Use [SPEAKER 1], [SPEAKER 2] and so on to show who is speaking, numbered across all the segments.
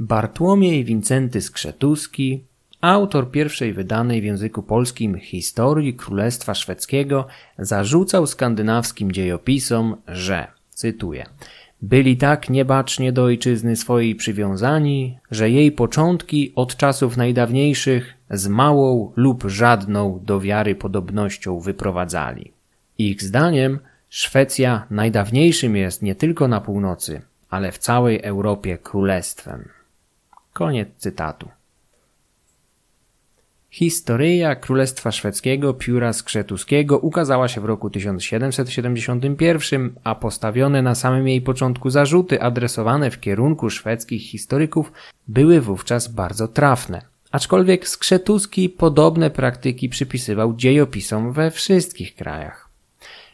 [SPEAKER 1] Bartłomiej Wincenty Skrzetuski, autor pierwszej wydanej w języku polskim historii Królestwa Szwedzkiego, zarzucał skandynawskim dziejopisom, że, cytuję, byli tak niebacznie do ojczyzny swojej przywiązani, że jej początki od czasów najdawniejszych z małą lub żadną do wiary podobnością wyprowadzali. Ich zdaniem Szwecja najdawniejszym jest nie tylko na północy, ale w całej Europie królestwem. Koniec cytatu. Historyja Królestwa Szwedzkiego Pióra Skrzetuskiego ukazała się w roku 1771, a postawione na samym jej początku zarzuty adresowane w kierunku szwedzkich historyków były wówczas bardzo trafne. Aczkolwiek Skrzetuski podobne praktyki przypisywał dziejopisom we wszystkich krajach.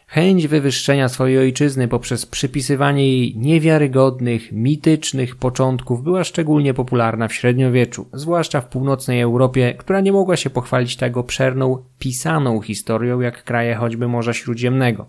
[SPEAKER 1] Chęć wywyższenia swojej ojczyzny poprzez przypisywanie jej niewiarygodnych, mitycznych początków była szczególnie popularna w średniowieczu, zwłaszcza w północnej Europie, która nie mogła się pochwalić tak obszerną, pisaną historią jak kraje choćby Morza Śródziemnego.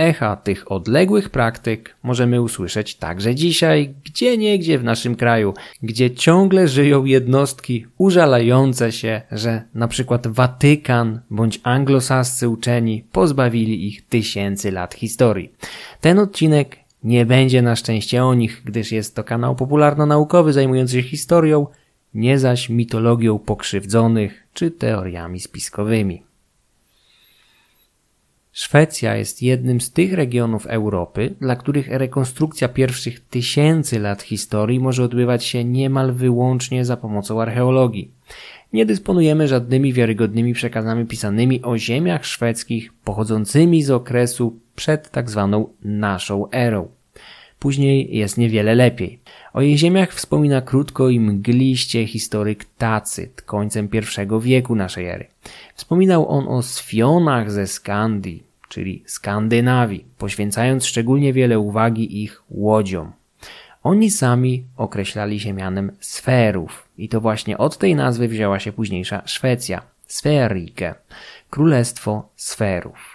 [SPEAKER 1] Echa tych odległych praktyk możemy usłyszeć także dzisiaj, gdzie niegdzie w naszym kraju, gdzie ciągle żyją jednostki użalające się, że na przykład Watykan bądź anglosascy uczeni pozbawili ich tysięcy lat historii. Ten odcinek nie będzie na szczęście o nich, gdyż jest to kanał popularno-naukowy zajmujący się historią, nie zaś mitologią pokrzywdzonych czy teoriami spiskowymi. Szwecja jest jednym z tych regionów Europy, dla których rekonstrukcja pierwszych tysięcy lat historii może odbywać się niemal wyłącznie za pomocą archeologii. Nie dysponujemy żadnymi wiarygodnymi przekazami pisanymi o ziemiach szwedzkich pochodzącymi z okresu przed tak zwaną naszą erą. Później jest niewiele lepiej. O jej ziemiach wspomina krótko i mgliście historyk Tacyt końcem I wieku naszej ery. Wspominał on o Sfionach ze Skandii, czyli Skandynawii, poświęcając szczególnie wiele uwagi ich łodziom. Oni sami określali się mianem sferów i to właśnie od tej nazwy wzięła się późniejsza Szwecja, Sferike, Królestwo Sferów.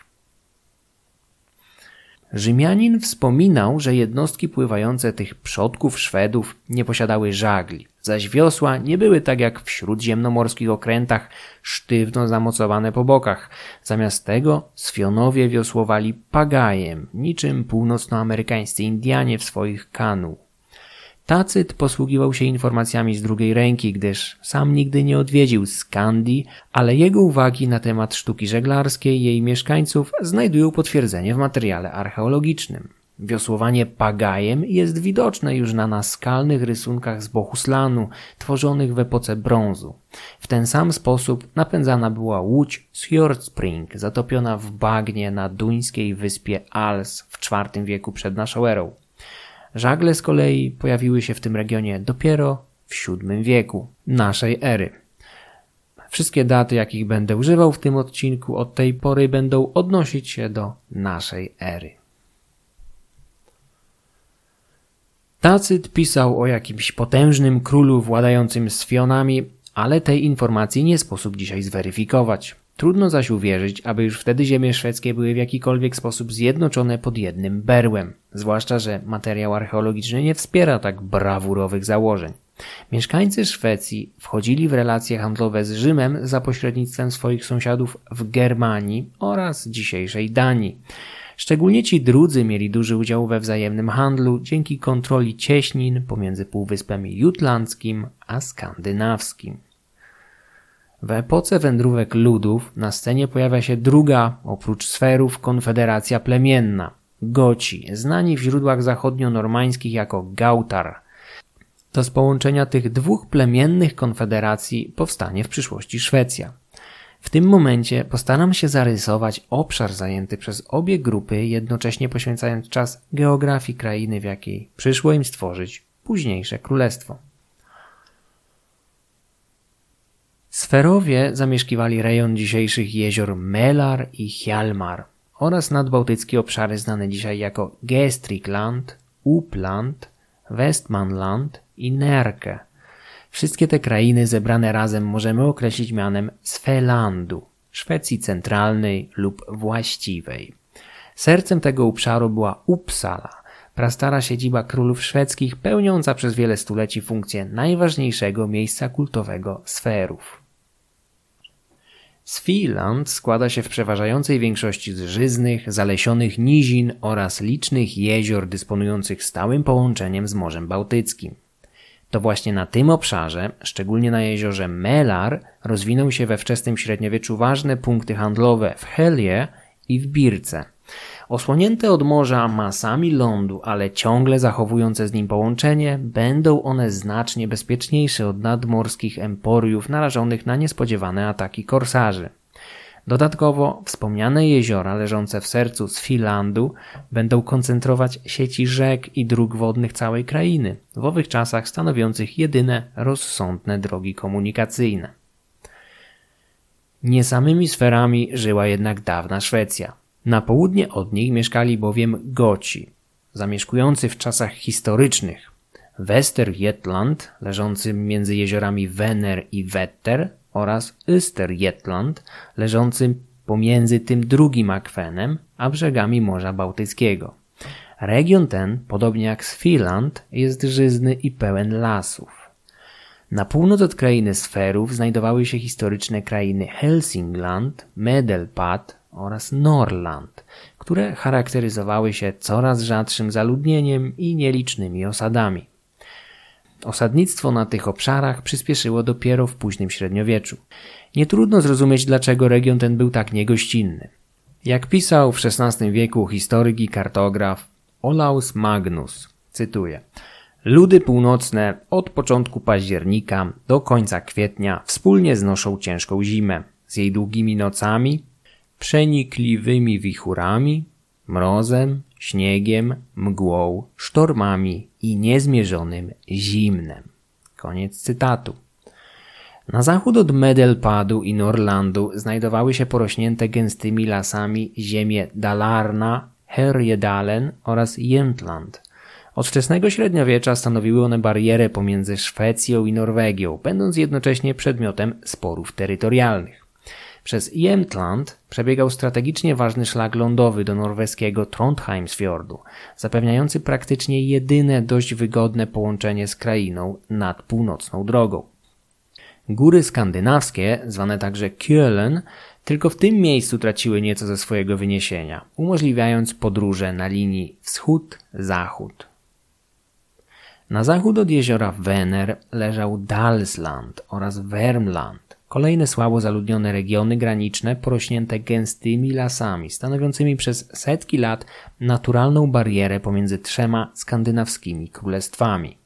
[SPEAKER 1] Rzymianin wspominał, że jednostki pływające tych przodków Szwedów nie posiadały żagli, zaś wiosła nie były tak jak w śródziemnomorskich okrętach sztywno zamocowane po bokach. Zamiast tego Sfionowie wiosłowali pagajem, niczym północnoamerykańscy Indianie w swoich kanu. Tacyt posługiwał się informacjami z drugiej ręki, gdyż sam nigdy nie odwiedził Skandii, ale jego uwagi na temat sztuki żeglarskiej jej mieszkańców znajdują potwierdzenie w materiale archeologicznym. Wiosłowanie pagajem jest widoczne już na naskalnych rysunkach z Bohuslanu, tworzonych w epoce brązu. W ten sam sposób napędzana była łódź Sjordspring, zatopiona w bagnie na duńskiej wyspie Als w IV wieku przed naszą erą. Żagle z kolei pojawiły się w tym regionie dopiero w VII wieku naszej ery. Wszystkie daty, jakich będę używał w tym odcinku od tej pory będą odnosić się do naszej ery. Tacyt pisał o jakimś potężnym królu władającym Sfionami, ale tej informacji nie sposób dzisiaj zweryfikować. Trudno zaś uwierzyć, aby już wtedy ziemie szwedzkie były w jakikolwiek sposób zjednoczone pod jednym berłem, zwłaszcza, że materiał archeologiczny nie wspiera tak brawurowych założeń. Mieszkańcy Szwecji wchodzili w relacje handlowe z Rzymem za pośrednictwem swoich sąsiadów w Germanii oraz dzisiejszej Danii. Szczególnie ci drudzy mieli duży udział we wzajemnym handlu dzięki kontroli cieśnin pomiędzy Półwyspem Jutlandzkim a Skandynawskim. W epoce wędrówek ludów na scenie pojawia się druga, oprócz sferów, konfederacja plemienna Goci, znani w źródłach zachodnio-normańskich jako Gautar. To z połączenia tych dwóch plemiennych konfederacji powstanie w przyszłości Szwecja. W tym momencie postaram się zarysować obszar zajęty przez obie grupy, jednocześnie poświęcając czas geografii krainy, w jakiej przyszło im stworzyć późniejsze królestwo. Sferowie zamieszkiwali rejon dzisiejszych jezior Melar i Hjalmar oraz nadbałtyckie obszary znane dzisiaj jako Gestrikland, Upland, Westmanland i Nerke. Wszystkie te krainy zebrane razem możemy określić mianem Svelandu, Szwecji centralnej lub właściwej. Sercem tego obszaru była Uppsala, prastara siedziba królów szwedzkich, pełniąca przez wiele stuleci funkcję najważniejszego miejsca kultowego sferów. Swiland składa się w przeważającej większości z żyznych, zalesionych nizin oraz licznych jezior dysponujących stałym połączeniem z Morzem Bałtyckim. To właśnie na tym obszarze, szczególnie na jeziorze Melar, rozwinął się we wczesnym średniowieczu ważne punkty handlowe w Helie i w Birce. Osłonięte od morza masami lądu, ale ciągle zachowujące z nim połączenie, będą one znacznie bezpieczniejsze od nadmorskich emporiów narażonych na niespodziewane ataki korsarzy. Dodatkowo wspomniane jeziora leżące w sercu Sfilandu będą koncentrować sieci rzek i dróg wodnych całej krainy, w owych czasach stanowiących jedyne rozsądne drogi komunikacyjne. Nie samymi sferami żyła jednak dawna Szwecja. Na południe od nich mieszkali bowiem Goci, zamieszkujący w czasach historycznych. Westerjetland, leżący między jeziorami Wener i Wetter oraz Österjetland, leżący pomiędzy tym drugim akwenem a brzegami Morza Bałtyckiego. Region ten, podobnie jak Sfiland, jest żyzny i pełen lasów. Na północ od krainy Sferów znajdowały się historyczne krainy Helsingland, Medelpad oraz Norland, które charakteryzowały się coraz rzadszym zaludnieniem i nielicznymi osadami. Osadnictwo na tych obszarach przyspieszyło dopiero w późnym średniowieczu. Nie trudno zrozumieć, dlaczego region ten był tak niegościnny. Jak pisał w XVI wieku historyk i kartograf Olaus Magnus, cytuję: Ludy północne od początku października do końca kwietnia wspólnie znoszą ciężką zimę z jej długimi nocami, przenikliwymi wichurami, mrozem, śniegiem, mgłą, sztormami i niezmierzonym zimnem. Koniec cytatu. Na zachód od Medelpadu i Norlandu znajdowały się porośnięte gęstymi lasami ziemie Dalarna, Herjedalen oraz Jämtland. Od wczesnego średniowiecza stanowiły one barierę pomiędzy Szwecją i Norwegią, będąc jednocześnie przedmiotem sporów terytorialnych. Przez Jämtland przebiegał strategicznie ważny szlak lądowy do norweskiego Trondheimsfjordu, zapewniający praktycznie jedyne dość wygodne połączenie z krainą nad północną drogą. Góry skandynawskie, zwane także Kjölen, tylko w tym miejscu traciły nieco ze swojego wyniesienia, umożliwiając podróże na linii wschód-zachód. Na zachód od jeziora Wener leżał Dalsland oraz Wermland, Kolejne słabo zaludnione regiony graniczne porośnięte gęstymi lasami, stanowiącymi przez setki lat naturalną barierę pomiędzy trzema skandynawskimi królestwami.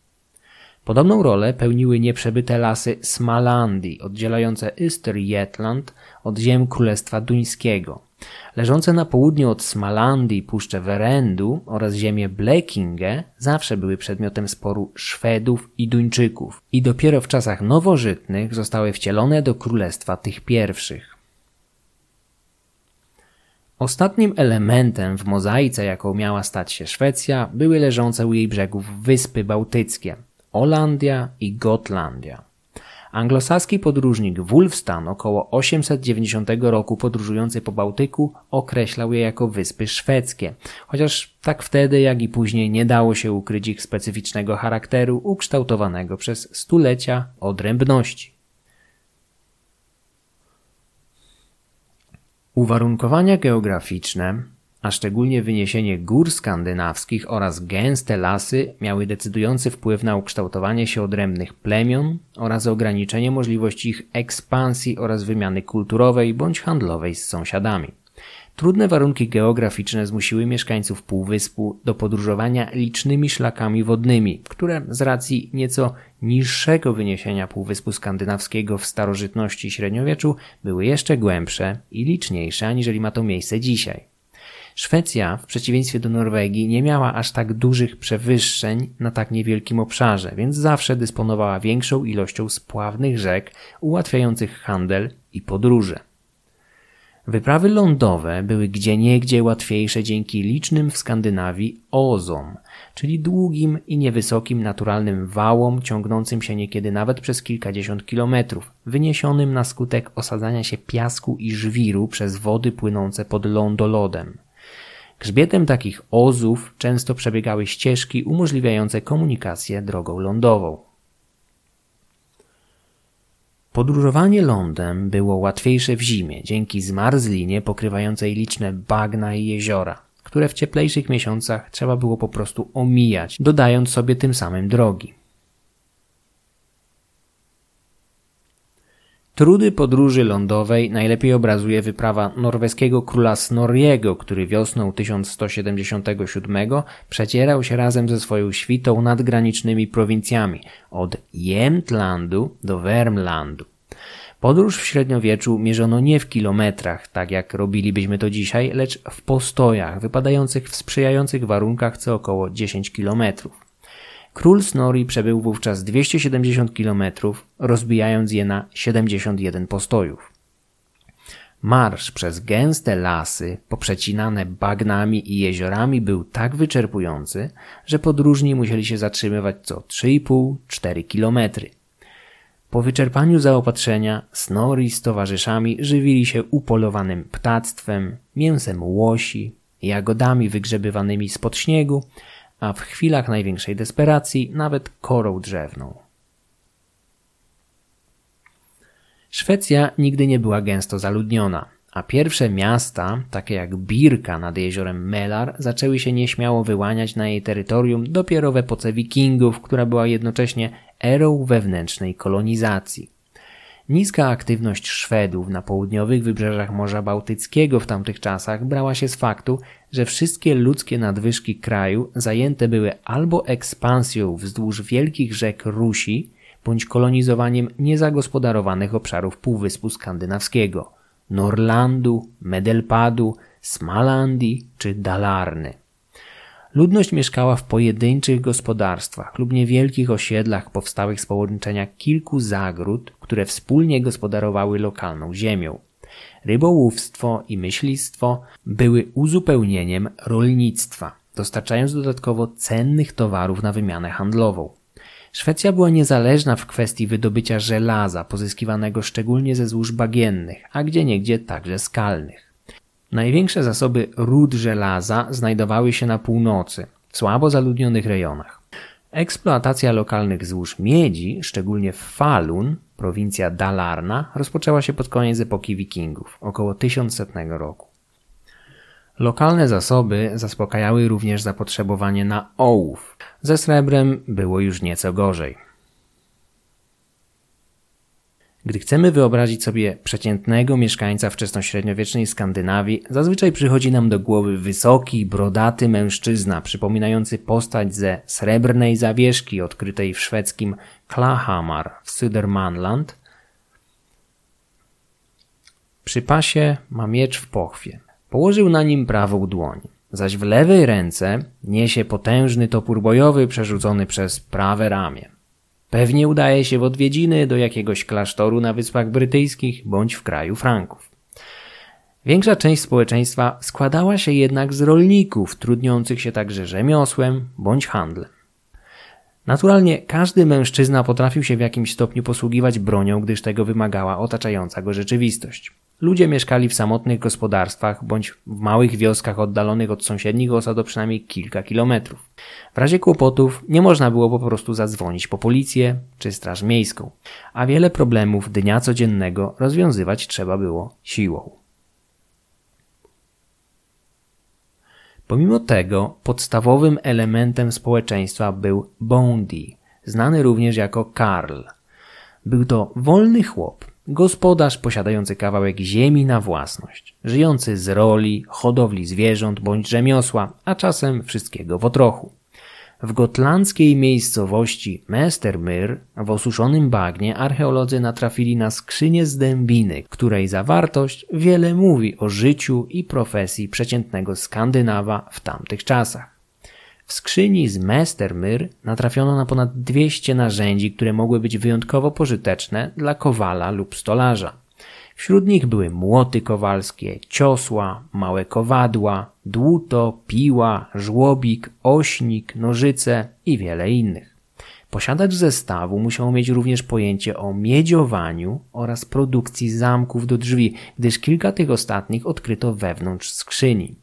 [SPEAKER 1] Podobną rolę pełniły nieprzebyte lasy Smalandii, oddzielające Österjetland od ziem Królestwa Duńskiego. Leżące na południe od Smalandii puszcze Werendu oraz ziemie Blekinge zawsze były przedmiotem sporu Szwedów i Duńczyków i dopiero w czasach nowożytnych zostały wcielone do królestwa tych pierwszych. Ostatnim elementem w mozaice, jaką miała stać się Szwecja, były leżące u jej brzegów wyspy bałtyckie Olandia i Gotlandia. Anglosaski podróżnik Wulfstan około 890 roku podróżujący po Bałtyku określał je jako wyspy szwedzkie, chociaż tak wtedy jak i później nie dało się ukryć ich specyficznego charakteru ukształtowanego przez stulecia odrębności. Uwarunkowania geograficzne a szczególnie wyniesienie gór skandynawskich oraz gęste lasy miały decydujący wpływ na ukształtowanie się odrębnych plemion oraz ograniczenie możliwości ich ekspansji oraz wymiany kulturowej bądź handlowej z sąsiadami. Trudne warunki geograficzne zmusiły mieszkańców półwyspu do podróżowania licznymi szlakami wodnymi, które z racji nieco niższego wyniesienia półwyspu skandynawskiego w starożytności i średniowieczu były jeszcze głębsze i liczniejsze aniżeli ma to miejsce dzisiaj. Szwecja, w przeciwieństwie do Norwegii, nie miała aż tak dużych przewyższeń na tak niewielkim obszarze, więc zawsze dysponowała większą ilością spławnych rzek ułatwiających handel i podróże. Wyprawy lądowe były gdzieniegdzie łatwiejsze dzięki licznym w Skandynawii ozom, czyli długim i niewysokim naturalnym wałom ciągnącym się niekiedy nawet przez kilkadziesiąt kilometrów, wyniesionym na skutek osadzania się piasku i żwiru przez wody płynące pod lądolodem. Grzbietem takich ozów często przebiegały ścieżki umożliwiające komunikację drogą lądową. Podróżowanie lądem było łatwiejsze w zimie dzięki zmarzlinie pokrywającej liczne bagna i jeziora, które w cieplejszych miesiącach trzeba było po prostu omijać, dodając sobie tym samym drogi. Trudy podróży lądowej najlepiej obrazuje wyprawa norweskiego króla Snorriego, który wiosną 1177 przecierał się razem ze swoją świtą nadgranicznymi prowincjami od Jämtlandu do Wermlandu. Podróż w średniowieczu mierzono nie w kilometrach, tak jak robilibyśmy to dzisiaj, lecz w postojach, wypadających w sprzyjających warunkach co około 10 kilometrów. Król Snorri przebył wówczas 270 km, rozbijając je na 71 postojów. Marsz przez gęste lasy, poprzecinane bagnami i jeziorami był tak wyczerpujący, że podróżni musieli się zatrzymywać co 3,5-4 kilometry. Po wyczerpaniu zaopatrzenia Snorri z towarzyszami żywili się upolowanym ptactwem, mięsem łosi, jagodami wygrzebywanymi spod śniegu, a w chwilach największej desperacji nawet korą drzewną. Szwecja nigdy nie była gęsto zaludniona, a pierwsze miasta, takie jak Birka nad jeziorem Melar, zaczęły się nieśmiało wyłaniać na jej terytorium dopiero w epoce wikingów, która była jednocześnie erą wewnętrznej kolonizacji. Niska aktywność Szwedów na południowych wybrzeżach Morza Bałtyckiego w tamtych czasach brała się z faktu, że wszystkie ludzkie nadwyżki kraju zajęte były albo ekspansją wzdłuż wielkich rzek Rusi, bądź kolonizowaniem niezagospodarowanych obszarów Półwyspu Skandynawskiego Norlandu, Medelpadu, Smalandii czy Dalarny. Ludność mieszkała w pojedynczych gospodarstwach lub niewielkich osiedlach powstałych z połączenia kilku zagród, które wspólnie gospodarowały lokalną ziemią. Rybołówstwo i myślistwo były uzupełnieniem rolnictwa, dostarczając dodatkowo cennych towarów na wymianę handlową. Szwecja była niezależna w kwestii wydobycia żelaza, pozyskiwanego szczególnie ze złóż bagiennych, a gdzieniegdzie także skalnych. Największe zasoby ród żelaza znajdowały się na północy, w słabo zaludnionych rejonach. Eksploatacja lokalnych złóż miedzi, szczególnie w Falun, prowincja Dalarna, rozpoczęła się pod koniec epoki wikingów, około 1100 roku. Lokalne zasoby zaspokajały również zapotrzebowanie na ołów. Ze srebrem było już nieco gorzej. Gdy chcemy wyobrazić sobie przeciętnego mieszkańca wczesnośredniowiecznej Skandynawii, zazwyczaj przychodzi nam do głowy wysoki, brodaty mężczyzna, przypominający postać ze srebrnej zawieszki odkrytej w szwedzkim Klahamar w Södermanland. Przy pasie ma miecz w pochwie. Położył na nim prawą dłoń, zaś w lewej ręce niesie potężny topór bojowy przerzucony przez prawe ramię. Pewnie udaje się w odwiedziny do jakiegoś klasztoru na Wyspach Brytyjskich bądź w kraju Franków. Większa część społeczeństwa składała się jednak z rolników, trudniących się także rzemiosłem bądź handlem. Naturalnie każdy mężczyzna potrafił się w jakimś stopniu posługiwać bronią, gdyż tego wymagała otaczająca go rzeczywistość. Ludzie mieszkali w samotnych gospodarstwach bądź w małych wioskach oddalonych od sąsiednich osad o przynajmniej kilka kilometrów. W razie kłopotów nie można było po prostu zadzwonić po policję czy straż miejską, a wiele problemów dnia codziennego rozwiązywać trzeba było siłą. Pomimo tego podstawowym elementem społeczeństwa był Bondi, znany również jako Karl. Był to wolny chłop, Gospodarz posiadający kawałek ziemi na własność, żyjący z roli, hodowli zwierząt bądź rzemiosła, a czasem wszystkiego w otrochu. W gotlandzkiej miejscowości Mestermyr w osuszonym bagnie archeolodzy natrafili na skrzynię z dębiny, której zawartość wiele mówi o życiu i profesji przeciętnego Skandynawa w tamtych czasach. W skrzyni z Mestermyr natrafiono na ponad 200 narzędzi, które mogły być wyjątkowo pożyteczne dla kowala lub stolarza. Wśród nich były młoty kowalskie, ciosła, małe kowadła, dłuto, piła, żłobik, ośnik, nożyce i wiele innych. Posiadacz zestawu musiał mieć również pojęcie o miedziowaniu oraz produkcji zamków do drzwi, gdyż kilka tych ostatnich odkryto wewnątrz skrzyni.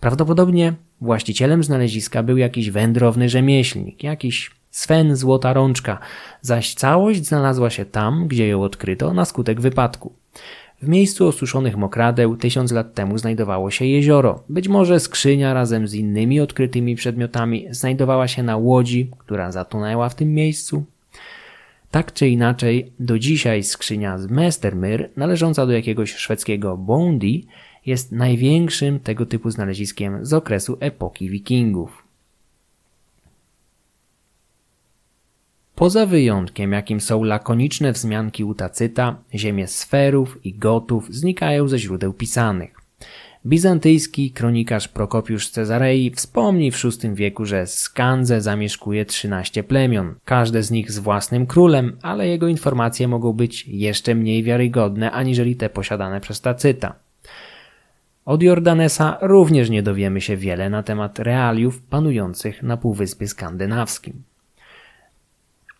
[SPEAKER 1] Prawdopodobnie właścicielem znaleziska był jakiś wędrowny rzemieślnik, jakiś Sven Złota Rączka, zaś całość znalazła się tam, gdzie ją odkryto na skutek wypadku. W miejscu osuszonych mokradeł tysiąc lat temu znajdowało się jezioro. Być może skrzynia razem z innymi odkrytymi przedmiotami znajdowała się na łodzi, która zatonęła w tym miejscu. Tak czy inaczej, do dzisiaj skrzynia z Mestermyr, należąca do jakiegoś szwedzkiego Bondi, jest największym tego typu znaleziskiem z okresu epoki wikingów. Poza wyjątkiem, jakim są lakoniczne wzmianki u Tacyta, ziemie sferów i gotów znikają ze źródeł pisanych. Bizantyjski kronikarz Prokopiusz Cezarei wspomni w VI wieku, że Skandze zamieszkuje 13 plemion, każde z nich z własnym królem, ale jego informacje mogą być jeszcze mniej wiarygodne aniżeli te posiadane przez Tacyta. Od Jordanesa również nie dowiemy się wiele na temat realiów panujących na Półwyspie Skandynawskim.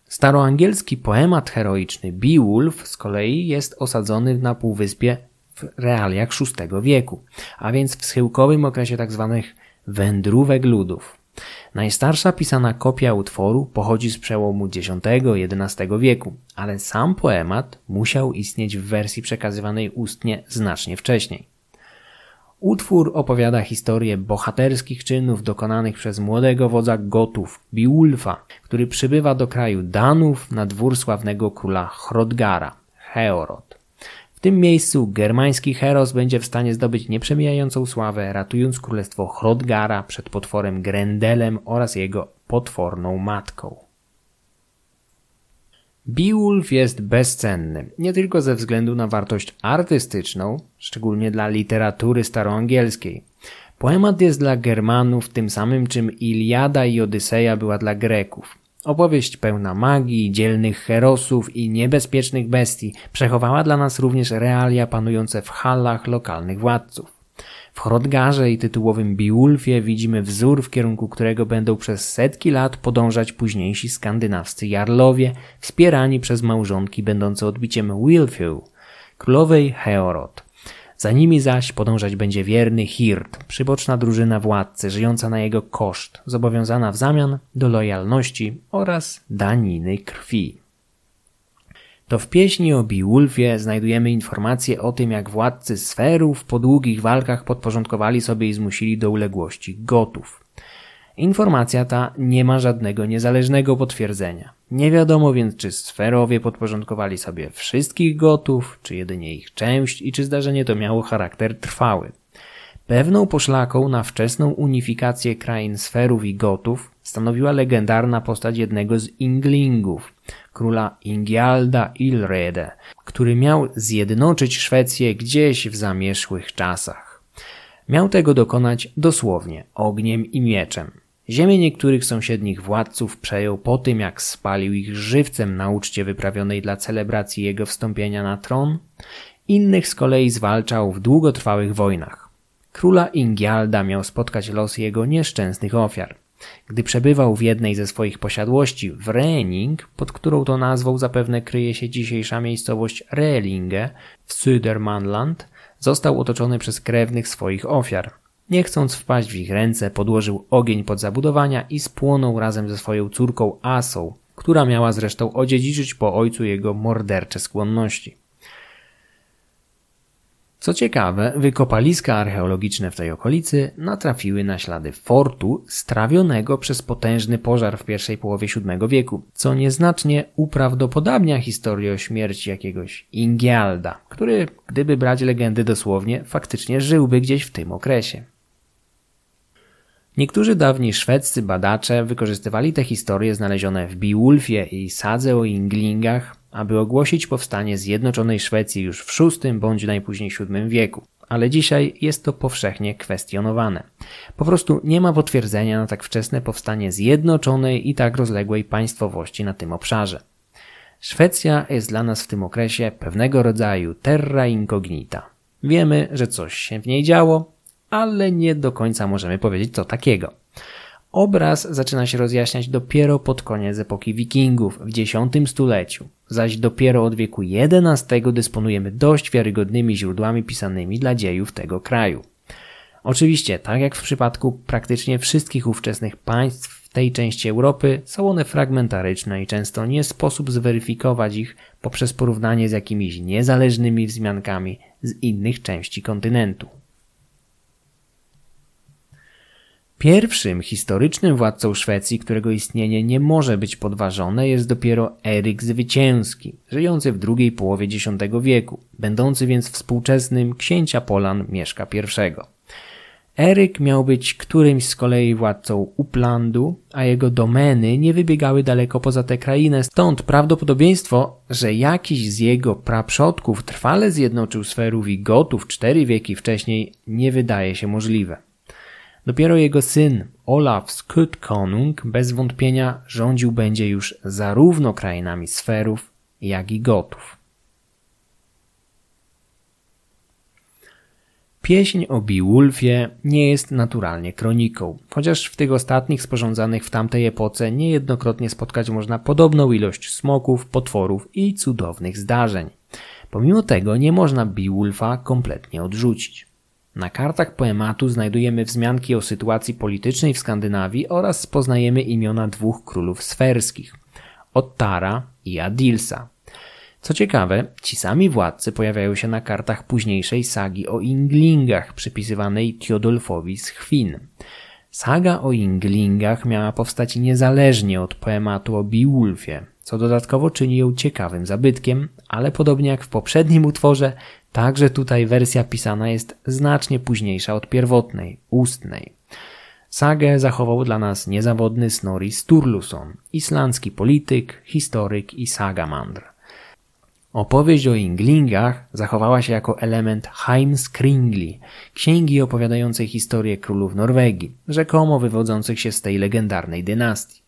[SPEAKER 1] Staroangielski poemat heroiczny Beowulf z kolei jest osadzony na półwyspie w realiach VI wieku, a więc w schyłkowym okresie tzw. Tak wędrówek ludów. Najstarsza pisana kopia utworu pochodzi z przełomu X-XI wieku, ale sam poemat musiał istnieć w wersji przekazywanej ustnie znacznie wcześniej. Utwór opowiada historię bohaterskich czynów dokonanych przez młodego wodza Gotów, Biulfa, który przybywa do kraju Danów na dwór sławnego króla Hrodgara, Heorot. W tym miejscu germański heros będzie w stanie zdobyć nieprzemijającą sławę, ratując królestwo Hrodgara przed potworem Grendelem oraz jego potworną matką. Beowulf jest bezcenny, nie tylko ze względu na wartość artystyczną, szczególnie dla literatury staroangielskiej. Poemat jest dla Germanów tym samym, czym Iliada i Odyseja była dla Greków. Opowieść pełna magii, dzielnych herosów i niebezpiecznych bestii przechowała dla nas również realia panujące w halach lokalnych władców. W Hrodgarze i tytułowym Beowulfie widzimy wzór, w kierunku którego będą przez setki lat podążać późniejsi skandynawscy jarlowie, wspierani przez małżonki będące odbiciem Wilfew, królowej Heorot. Za nimi zaś podążać będzie wierny Hirt, przyboczna drużyna władcy, żyjąca na jego koszt, zobowiązana w zamian do lojalności oraz daniny krwi. To w pieśni o Beowulfie znajdujemy informacje o tym, jak władcy sferów po długich walkach podporządkowali sobie i zmusili do uległości gotów. Informacja ta nie ma żadnego niezależnego potwierdzenia. Nie wiadomo więc, czy sferowie podporządkowali sobie wszystkich gotów, czy jedynie ich część i czy zdarzenie to miało charakter trwały. Pewną poszlaką na wczesną unifikację krain sferów i gotów stanowiła legendarna postać jednego z Inglingów, króla Ingialda Ilrede, który miał zjednoczyć Szwecję gdzieś w zamierzchłych czasach. Miał tego dokonać dosłownie ogniem i mieczem. Ziemię niektórych sąsiednich władców przejął po tym, jak spalił ich żywcem na uczcie wyprawionej dla celebracji jego wstąpienia na tron, innych z kolei zwalczał w długotrwałych wojnach. Króla Ingialda miał spotkać los jego nieszczęsnych ofiar. Gdy przebywał w jednej ze swoich posiadłości w Rening, pod którą to nazwą zapewne kryje się dzisiejsza miejscowość Relinge w Södermanland, został otoczony przez krewnych swoich ofiar. Nie chcąc wpaść w ich ręce, podłożył ogień pod zabudowania i spłonął razem ze swoją córką Asą, która miała zresztą odziedziczyć po ojcu jego mordercze skłonności. Co ciekawe, wykopaliska archeologiczne w tej okolicy natrafiły na ślady fortu strawionego przez potężny pożar w pierwszej połowie VII wieku, co nieznacznie uprawdopodobnia historię o śmierci jakiegoś Ingialda, który, gdyby brać legendy dosłownie, faktycznie żyłby gdzieś w tym okresie. Niektórzy dawni szwedzcy badacze wykorzystywali te historie znalezione w Beowulfie i sadze o Inglingach aby ogłosić powstanie zjednoczonej Szwecji już w VI bądź najpóźniej VII wieku. Ale dzisiaj jest to powszechnie kwestionowane. Po prostu nie ma potwierdzenia na tak wczesne powstanie zjednoczonej i tak rozległej państwowości na tym obszarze. Szwecja jest dla nas w tym okresie pewnego rodzaju terra incognita. Wiemy, że coś się w niej działo, ale nie do końca możemy powiedzieć co takiego. Obraz zaczyna się rozjaśniać dopiero pod koniec epoki wikingów w X stuleciu, zaś dopiero od wieku XI dysponujemy dość wiarygodnymi źródłami pisanymi dla dziejów tego kraju. Oczywiście, tak jak w przypadku praktycznie wszystkich ówczesnych państw w tej części Europy, są one fragmentaryczne i często nie sposób zweryfikować ich poprzez porównanie z jakimiś niezależnymi wzmiankami z innych części kontynentu. Pierwszym historycznym władcą Szwecji, którego istnienie nie może być podważone, jest dopiero Eryk Zwycięski, żyjący w drugiej połowie X wieku, będący więc współczesnym księcia Polan Mieszka I. Eryk miał być którymś z kolei władcą Uplandu, a jego domeny nie wybiegały daleko poza tę krainę, stąd prawdopodobieństwo, że jakiś z jego praprzodków trwale zjednoczył sferów i gotów cztery wieki wcześniej nie wydaje się możliwe. Dopiero jego syn Olaf Skutkonung bez wątpienia rządził będzie już zarówno krainami sferów, jak i gotów. Pieśń o Beowulfie nie jest naturalnie kroniką, chociaż w tych ostatnich sporządzanych w tamtej epoce niejednokrotnie spotkać można podobną ilość smoków, potworów i cudownych zdarzeń. Pomimo tego nie można Beowulfa kompletnie odrzucić. Na kartach poematu znajdujemy wzmianki o sytuacji politycznej w Skandynawii oraz poznajemy imiona dwóch królów sferskich Ottara i Adilsa. Co ciekawe, ci sami władcy pojawiają się na kartach późniejszej sagi o Inglingach przypisywanej Thiodolfowi z Chwin. Saga o Inglingach miała powstać niezależnie od poematu o Beowulfie, co dodatkowo czyni ją ciekawym zabytkiem, ale podobnie jak w poprzednim utworze, także tutaj wersja pisana jest znacznie późniejsza od pierwotnej, ustnej. Sagę zachował dla nas niezawodny Snorri Sturluson, islandzki polityk, historyk i sagamandr. Opowieść o Inglingach zachowała się jako element Heimskringli, księgi opowiadającej historię królów Norwegii, rzekomo wywodzących się z tej legendarnej dynastii.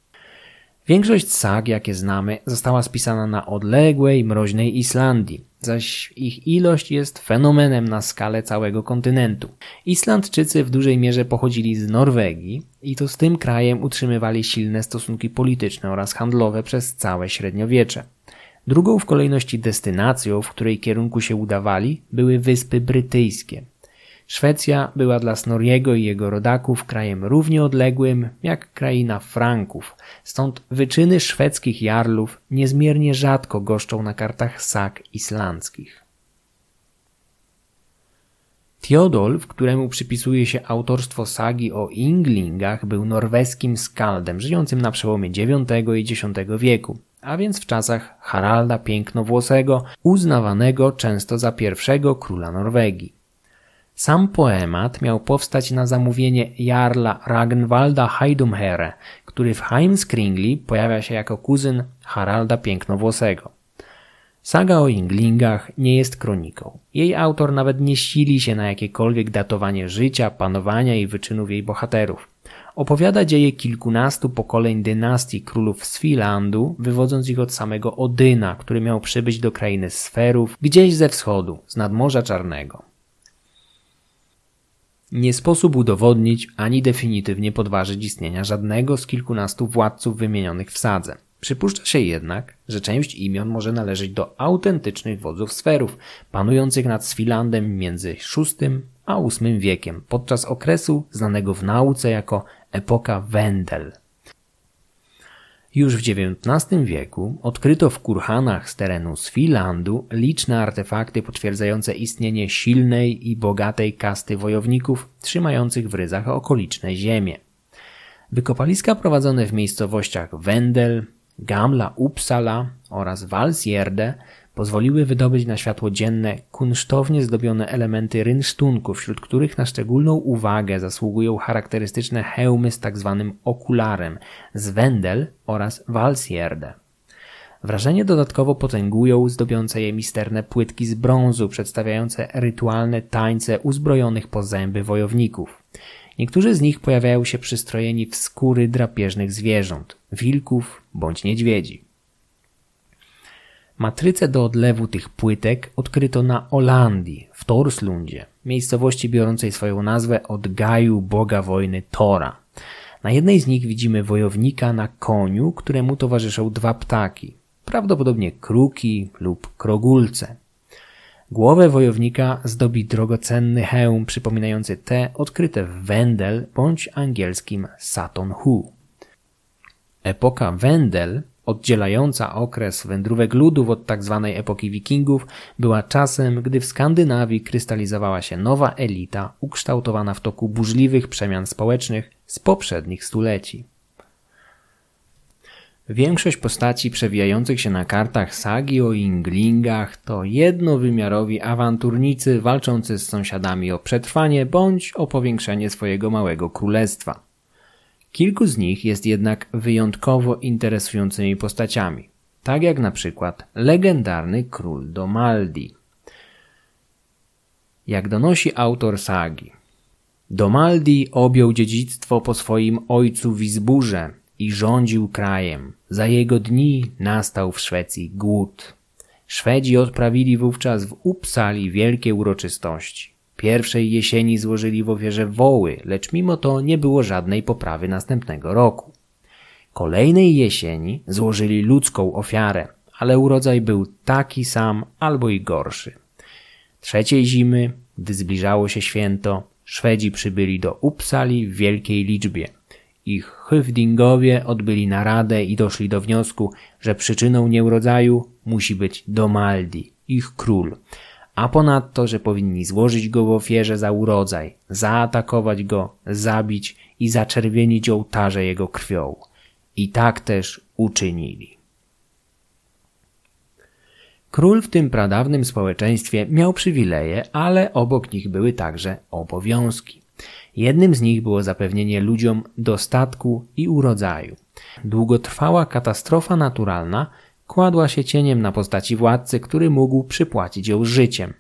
[SPEAKER 1] Większość sag, jakie znamy, została spisana na odległej, mroźnej Islandii, zaś ich ilość jest fenomenem na skalę całego kontynentu. Islandczycy w dużej mierze pochodzili z Norwegii i to z tym krajem utrzymywali silne stosunki polityczne oraz handlowe przez całe średniowiecze. Drugą w kolejności destynacją, w której kierunku się udawali, były Wyspy Brytyjskie. Szwecja była dla Snoriego i jego rodaków krajem równie odległym jak kraina Franków, stąd wyczyny szwedzkich jarlów niezmiernie rzadko goszczą na kartach sag islandzkich. Theodolf, któremu przypisuje się autorstwo sagi o Inglingach, był norweskim skaldem żyjącym na przełomie IX i X wieku a więc w czasach Haralda Pięknowłosego, uznawanego często za pierwszego króla Norwegii. Sam poemat miał powstać na zamówienie jarla Ragnwalda Heidumhere, który w Heimskringli pojawia się jako kuzyn Haralda Pięknowłosego. Saga o Inglingach nie jest kroniką. Jej autor nawet nie sili się na jakiekolwiek datowanie życia, panowania i wyczynów jej bohaterów. Opowiada dzieje kilkunastu pokoleń dynastii królów Swilandu, wywodząc ich od samego Odyna, który miał przybyć do krainy Sferów, gdzieś ze wschodu, z nadmorza Czarnego. Nie sposób udowodnić ani definitywnie podważyć istnienia żadnego z kilkunastu władców wymienionych w sadze. Przypuszcza się jednak, że część imion może należeć do autentycznych wodzów sferów, panujących nad Swilandem między VI a VIII wiekiem, podczas okresu znanego w nauce jako epoka Wendel. Już w XIX wieku odkryto w kurhanach z terenu Swilandu liczne artefakty potwierdzające istnienie silnej i bogatej kasty wojowników trzymających w ryzach okoliczne ziemie. Wykopaliska prowadzone w miejscowościach Wendel, Gamla Uppsala oraz Walsjerde pozwoliły wydobyć na światło dzienne kunsztownie zdobione elementy rynsztunku, wśród których na szczególną uwagę zasługują charakterystyczne hełmy z tzw. Tak okularem z Wendel oraz Walsjerde. Wrażenie dodatkowo potęgują zdobiące je misterne płytki z brązu przedstawiające rytualne tańce uzbrojonych po zęby wojowników. Niektórzy z nich pojawiają się przystrojeni w skóry drapieżnych zwierząt, wilków bądź niedźwiedzi. Matrycę do odlewu tych płytek odkryto na Olandii, w Torslundzie, miejscowości biorącej swoją nazwę od gaju boga wojny Tora. Na jednej z nich widzimy wojownika na koniu, któremu towarzyszą dwa ptaki, prawdopodobnie kruki lub krogulce. Głowę wojownika zdobi drogocenny hełm przypominający te odkryte w Wendel bądź angielskim Saton Hu. Epoka Wendel, oddzielająca okres wędrówek ludów od tzw. Tak epoki wikingów, była czasem, gdy w Skandynawii krystalizowała się nowa elita ukształtowana w toku burzliwych przemian społecznych z poprzednich stuleci. Większość postaci przewijających się na kartach sagi o Inglingach to jednowymiarowi awanturnicy walczący z sąsiadami o przetrwanie bądź o powiększenie swojego małego królestwa. Kilku z nich jest jednak wyjątkowo interesującymi postaciami, tak jak na przykład legendarny król Domaldi. Jak donosi autor sagi, Domaldi objął dziedzictwo po swoim ojcu Wizburze i rządził krajem. Za jego dni nastał w Szwecji głód. Szwedzi odprawili wówczas w Uppsali wielkie uroczystości. Pierwszej jesieni złożyli w ofierze woły, lecz mimo to nie było żadnej poprawy następnego roku. Kolejnej jesieni złożyli ludzką ofiarę, ale urodzaj był taki sam albo i gorszy. Trzeciej zimy, gdy zbliżało się święto, Szwedzi przybyli do Uppsali w wielkiej liczbie. Ich Hyfdingowie odbyli naradę i doszli do wniosku, że przyczyną nieurodzaju musi być Domaldi, ich król, a ponadto, że powinni złożyć go w ofierze za urodzaj, zaatakować go, zabić i zaczerwienić ołtarze jego krwią. I tak też uczynili. Król w tym pradawnym społeczeństwie miał przywileje, ale obok nich były także obowiązki. Jednym z nich było zapewnienie ludziom dostatku i urodzaju. Długotrwała katastrofa naturalna kładła się cieniem na postaci władcy, który mógł przypłacić ją życiem.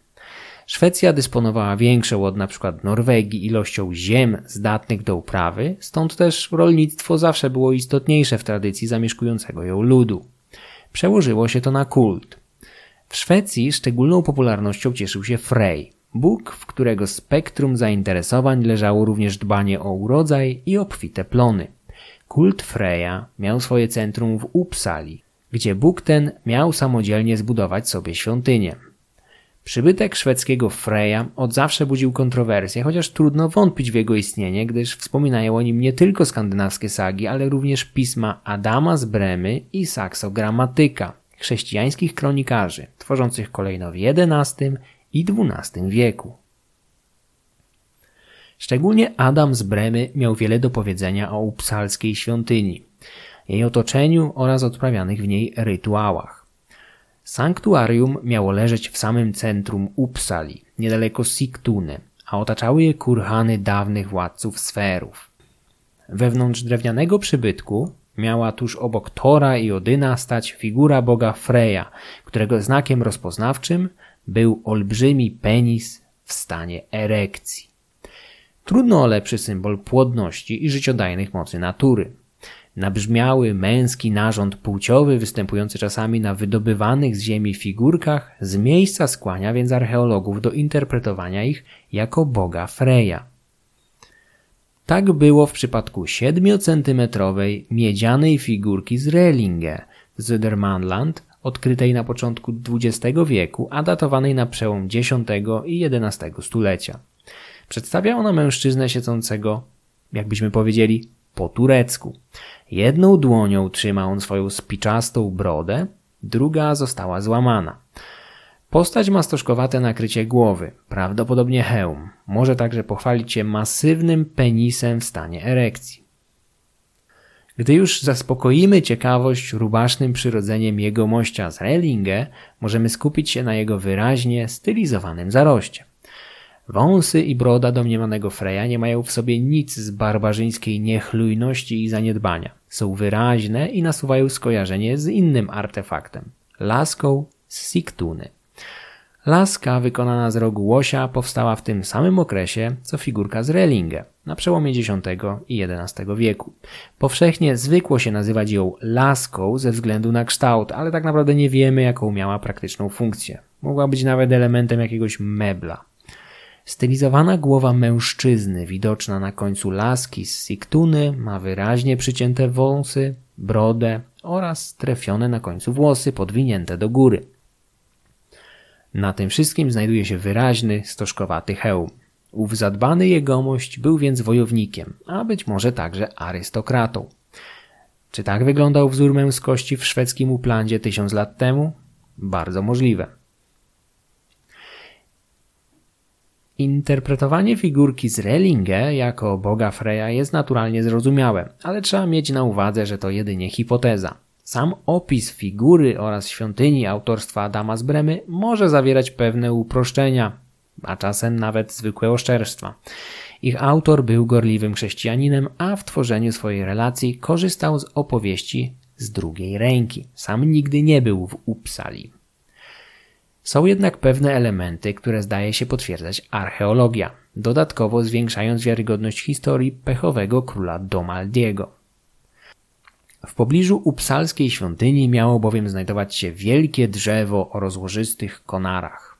[SPEAKER 1] Szwecja dysponowała większą od np. Norwegii ilością ziem zdatnych do uprawy, stąd też rolnictwo zawsze było istotniejsze w tradycji zamieszkującego ją ludu. Przełożyło się to na kult. W Szwecji szczególną popularnością cieszył się Frey, Bóg, w którego spektrum zainteresowań leżało również dbanie o urodzaj i obfite plony. Kult Freya miał swoje centrum w Uppsali, gdzie Bóg ten miał samodzielnie zbudować sobie świątynię. Przybytek szwedzkiego Freya od zawsze budził kontrowersje, chociaż trudno wątpić w jego istnienie, gdyż wspominają o nim nie tylko skandynawskie sagi, ale również pisma Adama z Bremy i Saxo Gramatyka, chrześcijańskich kronikarzy, tworzących kolejno w XI i XII wieku. Szczególnie Adam z Bremy miał wiele do powiedzenia o upsalskiej świątyni, jej otoczeniu oraz odprawianych w niej rytuałach. Sanktuarium miało leżeć w samym centrum Uppsali, niedaleko Sigtuny, a otaczały je kurhany dawnych władców sferów. Wewnątrz drewnianego przybytku miała tuż obok Tora i Odyna stać figura boga Freya, którego znakiem rozpoznawczym był olbrzymi penis w stanie erekcji. Trudno o lepszy symbol płodności i życiodajnych mocy natury. Nabrzmiały męski narząd płciowy występujący czasami na wydobywanych z ziemi figurkach z miejsca skłania więc archeologów do interpretowania ich jako boga Freya. Tak było w przypadku 7-centymetrowej miedzianej figurki z Relinge z Södermanland odkrytej na początku XX wieku, a datowanej na przełom X i XI stulecia. Przedstawia ona mężczyznę siedzącego, jakbyśmy powiedzieli, po turecku. Jedną dłonią trzyma on swoją spiczastą brodę, druga została złamana. Postać ma stożkowate nakrycie głowy, prawdopodobnie hełm. Może także pochwalić się masywnym penisem w stanie erekcji. Gdy już zaspokoimy ciekawość rubasznym przyrodzeniem jegomościa z Relinge, możemy skupić się na jego wyraźnie stylizowanym zaroście. Wąsy i broda domniemanego Freya nie mają w sobie nic z barbarzyńskiej niechlujności i zaniedbania. Są wyraźne i nasuwają skojarzenie z innym artefaktem laską z Siktuny. Laska wykonana z rogu łosia powstała w tym samym okresie co figurka z Relinge na przełomie X i XI wieku. Powszechnie zwykło się nazywać ją laską ze względu na kształt, ale tak naprawdę nie wiemy jaką miała praktyczną funkcję. Mogła być nawet elementem jakiegoś mebla. Stylizowana głowa mężczyzny widoczna na końcu laski z siktuny ma wyraźnie przycięte wąsy, brodę oraz trefione na końcu włosy podwinięte do góry. Na tym wszystkim znajduje się wyraźny, stożkowaty hełm. Ów zadbany jegomość był więc wojownikiem, a być może także arystokratą. Czy tak wyglądał wzór męskości w szwedzkim Uplandzie tysiąc lat temu? Bardzo możliwe. Interpretowanie figurki z Relinge jako boga Freya jest naturalnie zrozumiałe, ale trzeba mieć na uwadze, że to jedynie hipoteza. Sam opis figury oraz świątyni autorstwa Adama z Bremy może zawierać pewne uproszczenia, a czasem nawet zwykłe oszczerstwa. Ich autor był gorliwym chrześcijaninem, a w tworzeniu swojej relacji korzystał z opowieści z drugiej ręki. Sam nigdy nie był w Uppsali. Są jednak pewne elementy, które zdaje się potwierdzać archeologia, dodatkowo zwiększając wiarygodność historii pechowego króla Domaldiego. W pobliżu upsalskiej świątyni miało bowiem znajdować się wielkie drzewo o rozłożystych konarach.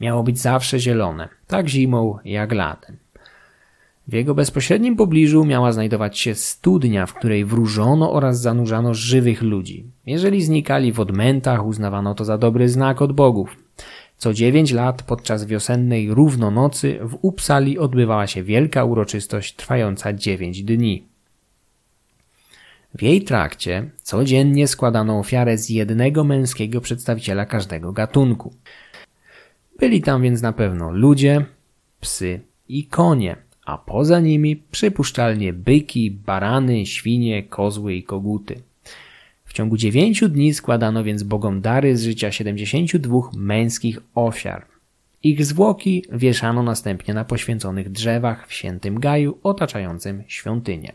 [SPEAKER 1] Miało być zawsze zielone, tak zimą jak latem. W jego bezpośrednim pobliżu miała znajdować się studnia, w której wróżono oraz zanurzano żywych ludzi. Jeżeli znikali w odmętach, uznawano to za dobry znak od bogów. Co dziewięć lat podczas wiosennej równonocy w Upsali odbywała się wielka uroczystość trwająca dziewięć dni. W jej trakcie codziennie składano ofiarę z jednego męskiego przedstawiciela każdego gatunku. Byli tam więc na pewno ludzie, psy i konie, a poza nimi przypuszczalnie byki, barany, świnie, kozły i koguty. W ciągu dziewięciu dni składano więc bogom dary z życia 72 męskich ofiar. Ich zwłoki wieszano następnie na poświęconych drzewach w świętym gaju otaczającym świątynię.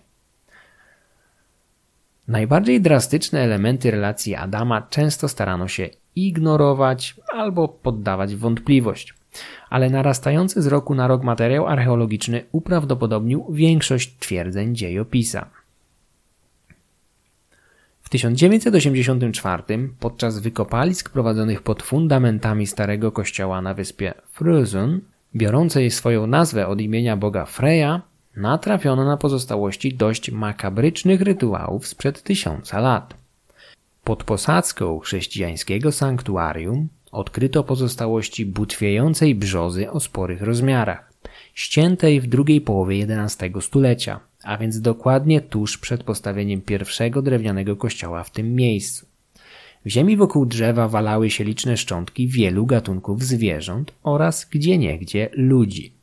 [SPEAKER 1] Najbardziej drastyczne elementy relacji Adama często starano się ignorować albo poddawać wątpliwość ale narastający z roku na rok materiał archeologiczny uprawdopodobnił większość twierdzeń dziejopisa. W 1984 podczas wykopalisk prowadzonych pod fundamentami starego kościoła na wyspie Frösön, biorącej swoją nazwę od imienia boga Freya, natrafiono na pozostałości dość makabrycznych rytuałów sprzed tysiąca lat. Pod posadzką chrześcijańskiego sanktuarium odkryto pozostałości butwiejącej brzozy o sporych rozmiarach, ściętej w drugiej połowie XI stulecia, a więc dokładnie tuż przed postawieniem pierwszego drewnianego kościoła w tym miejscu. W ziemi wokół drzewa walały się liczne szczątki wielu gatunków zwierząt oraz gdzieniegdzie ludzi.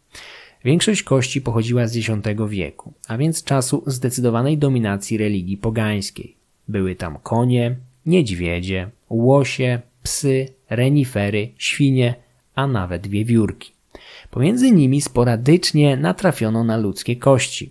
[SPEAKER 1] Większość kości pochodziła z X wieku, a więc czasu zdecydowanej dominacji religii pogańskiej. Były tam konie, niedźwiedzie, łosie, psy, renifery, świnie, a nawet wiewiórki. Pomiędzy nimi sporadycznie natrafiono na ludzkie kości,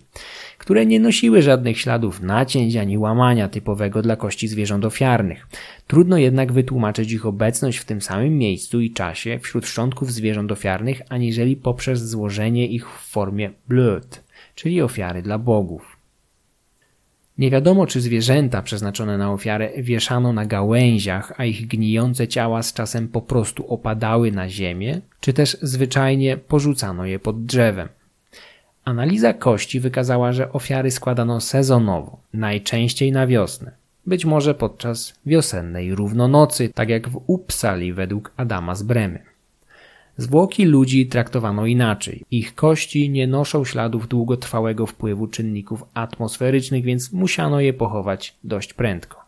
[SPEAKER 1] które nie nosiły żadnych śladów nacięć ani łamania typowego dla kości zwierząt ofiarnych. Trudno jednak wytłumaczyć ich obecność w tym samym miejscu i czasie wśród szczątków zwierząt ofiarnych, aniżeli poprzez złożenie ich w formie blut, czyli ofiary dla bogów. Nie wiadomo, czy zwierzęta przeznaczone na ofiarę wieszano na gałęziach, a ich gnijące ciała z czasem po prostu opadały na ziemię, czy też zwyczajnie porzucano je pod drzewem. Analiza kości wykazała, że ofiary składano sezonowo, najczęściej na wiosnę, być może podczas wiosennej równonocy, tak jak w Uppsali według Adama z Bremy. Zwłoki ludzi traktowano inaczej. Ich kości nie noszą śladów długotrwałego wpływu czynników atmosferycznych, więc musiano je pochować dość prędko.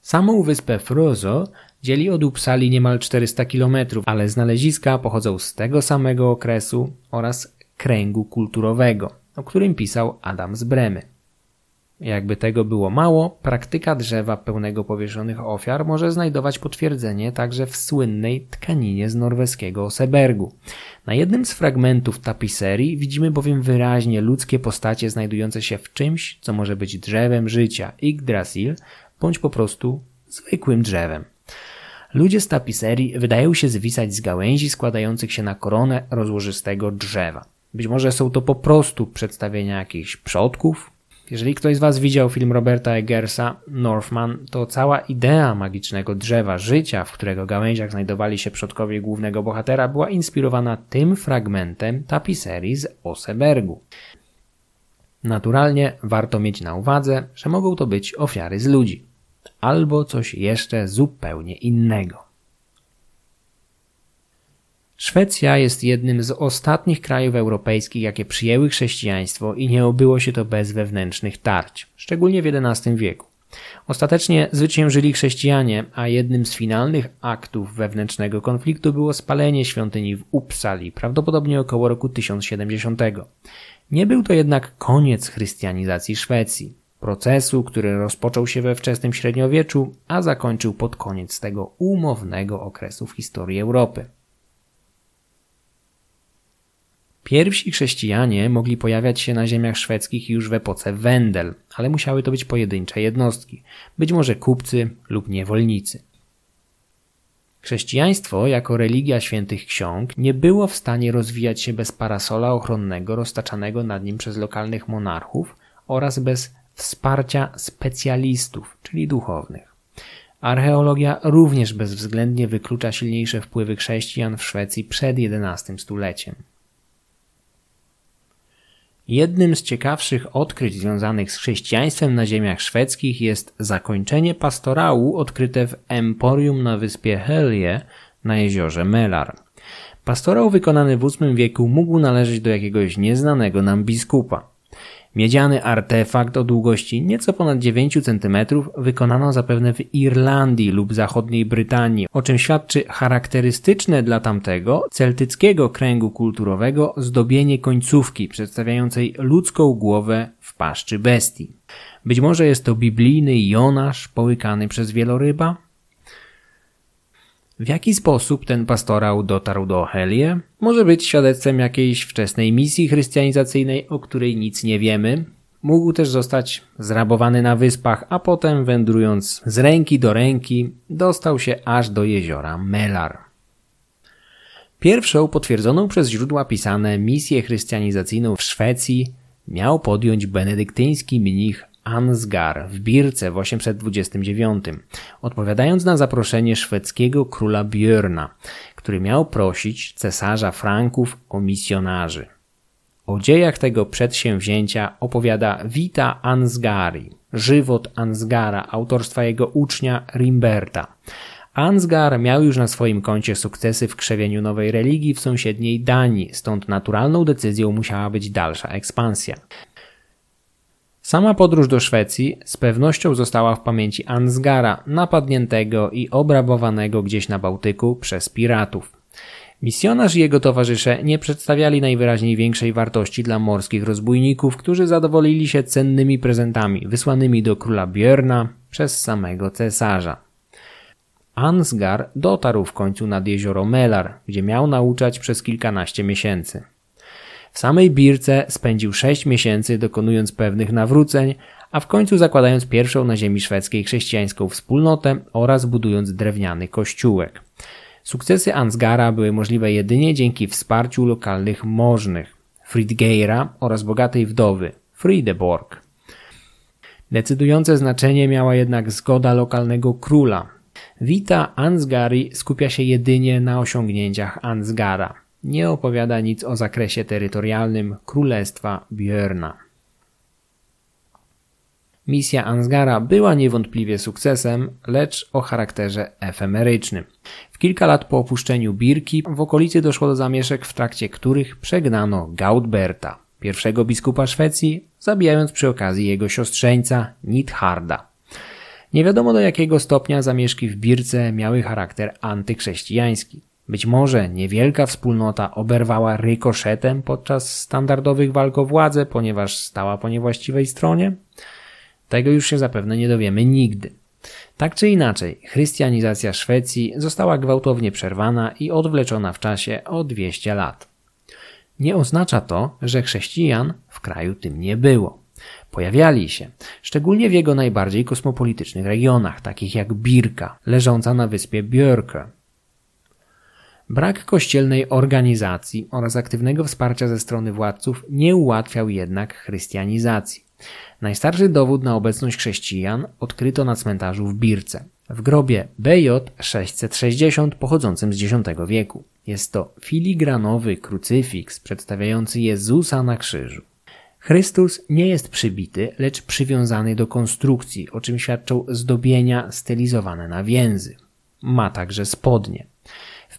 [SPEAKER 1] Samą wyspę Frozo dzieli od Uppsali niemal 400 km, ale znaleziska pochodzą z tego samego okresu oraz kręgu kulturowego, o którym pisał Adam z Bremy. Jakby tego było mało, praktyka drzewa pełnego powieszonych ofiar może znajdować potwierdzenie także w słynnej tkaninie z norweskiego Osebergu. Na jednym z fragmentów tapiserii widzimy bowiem wyraźnie ludzkie postacie znajdujące się w czymś, co może być drzewem życia, Yggdrasil, bądź po prostu zwykłym drzewem. Ludzie z tapiserii wydają się zwisać z gałęzi składających się na koronę rozłożystego drzewa. Być może są to po prostu przedstawienia jakichś przodków, jeżeli ktoś z Was widział film Roberta Eggersa Northman, to cała idea magicznego drzewa życia, w którego gałęziach znajdowali się przodkowie głównego bohatera, była inspirowana tym fragmentem tapiserii z Osebergu. Naturalnie warto mieć na uwadze, że mogą to być ofiary z ludzi, albo coś jeszcze zupełnie innego. Szwecja jest jednym z ostatnich krajów europejskich, jakie przyjęły chrześcijaństwo i nie obyło się to bez wewnętrznych tarć, szczególnie w XI wieku. Ostatecznie zwyciężyli chrześcijanie, a jednym z finalnych aktów wewnętrznego konfliktu było spalenie świątyni w Uppsali, prawdopodobnie około roku 1070. Nie był to jednak koniec chrystianizacji Szwecji, procesu, który rozpoczął się we wczesnym średniowieczu, a zakończył pod koniec tego umownego okresu w historii Europy. Pierwsi chrześcijanie mogli pojawiać się na ziemiach szwedzkich już w epoce Wendel, ale musiały to być pojedyncze jednostki, być może kupcy lub niewolnicy. Chrześcijaństwo, jako religia świętych ksiąg, nie było w stanie rozwijać się bez parasola ochronnego roztaczanego nad nim przez lokalnych monarchów oraz bez wsparcia specjalistów, czyli duchownych. Archeologia również bezwzględnie wyklucza silniejsze wpływy chrześcijan w Szwecji przed XI stuleciem. Jednym z ciekawszych odkryć związanych z chrześcijaństwem na ziemiach szwedzkich jest zakończenie pastorału odkryte w Emporium na wyspie Helje na jeziorze Melar. Pastorał wykonany w VIII wieku mógł należeć do jakiegoś nieznanego nam biskupa. Miedziany artefakt o długości nieco ponad 9 cm wykonano zapewne w Irlandii lub zachodniej Brytanii, o czym świadczy charakterystyczne dla tamtego celtyckiego kręgu kulturowego zdobienie końcówki przedstawiającej ludzką głowę w paszczy bestii. Być może jest to biblijny Jonasz połykany przez wieloryba? W jaki sposób ten pastorał dotarł do Helie? Może być świadectwem jakiejś wczesnej misji chrystianizacyjnej, o której nic nie wiemy. Mógł też zostać zrabowany na wyspach, a potem wędrując z ręki do ręki, dostał się aż do jeziora Melar. Pierwszą potwierdzoną przez źródła pisane misję chrystianizacyjną w Szwecji miał podjąć benedyktyński mnich Ansgar w Birce w 829, odpowiadając na zaproszenie szwedzkiego króla Björna, który miał prosić cesarza Franków o misjonarzy. O dziejach tego przedsięwzięcia opowiada Vita Ansgari, żywot Ansgara, autorstwa jego ucznia Rimberta. Ansgar miał już na swoim koncie sukcesy w krzewieniu nowej religii w sąsiedniej Danii, stąd naturalną decyzją musiała być dalsza ekspansja. Sama podróż do Szwecji z pewnością została w pamięci Ansgara, napadniętego i obrabowanego gdzieś na Bałtyku przez piratów. Misjonarz i jego towarzysze nie przedstawiali najwyraźniej większej wartości dla morskich rozbójników, którzy zadowolili się cennymi prezentami wysłanymi do króla Björna przez samego cesarza. Ansgar dotarł w końcu nad jezioro Melar, gdzie miał nauczać przez kilkanaście miesięcy. W samej Birce spędził sześć miesięcy dokonując pewnych nawróceń, a w końcu zakładając pierwszą na ziemi szwedzkiej chrześcijańską wspólnotę oraz budując drewniany kościółek. Sukcesy Ansgara były możliwe jedynie dzięki wsparciu lokalnych możnych, Fridgeira oraz bogatej wdowy, Friedeborg. Decydujące znaczenie miała jednak zgoda lokalnego króla. Wita Ansgari skupia się jedynie na osiągnięciach Ansgara nie opowiada nic o zakresie terytorialnym Królestwa Björna. Misja Ansgara była niewątpliwie sukcesem, lecz o charakterze efemerycznym. W kilka lat po opuszczeniu Birki w okolicy doszło do zamieszek, w trakcie których przegnano Gaudberta, pierwszego biskupa Szwecji, zabijając przy okazji jego siostrzeńca Nitharda. Nie wiadomo do jakiego stopnia zamieszki w Birce miały charakter antychrześcijański. Być może niewielka wspólnota oberwała rykoszetem podczas standardowych walk o władzę, ponieważ stała po niewłaściwej stronie? Tego już się zapewne nie dowiemy nigdy. Tak czy inaczej, chrystianizacja Szwecji została gwałtownie przerwana i odwleczona w czasie o 200 lat. Nie oznacza to, że chrześcijan w kraju tym nie było. Pojawiali się, szczególnie w jego najbardziej kosmopolitycznych regionach, takich jak Birka, leżąca na wyspie Björke, Brak kościelnej organizacji oraz aktywnego wsparcia ze strony władców nie ułatwiał jednak chrystianizacji. Najstarszy dowód na obecność chrześcijan odkryto na cmentarzu w Birce, w grobie BJ 660 pochodzącym z X wieku. Jest to filigranowy krucyfiks przedstawiający Jezusa na krzyżu. Chrystus nie jest przybity, lecz przywiązany do konstrukcji, o czym świadczą zdobienia stylizowane na więzy. Ma także spodnie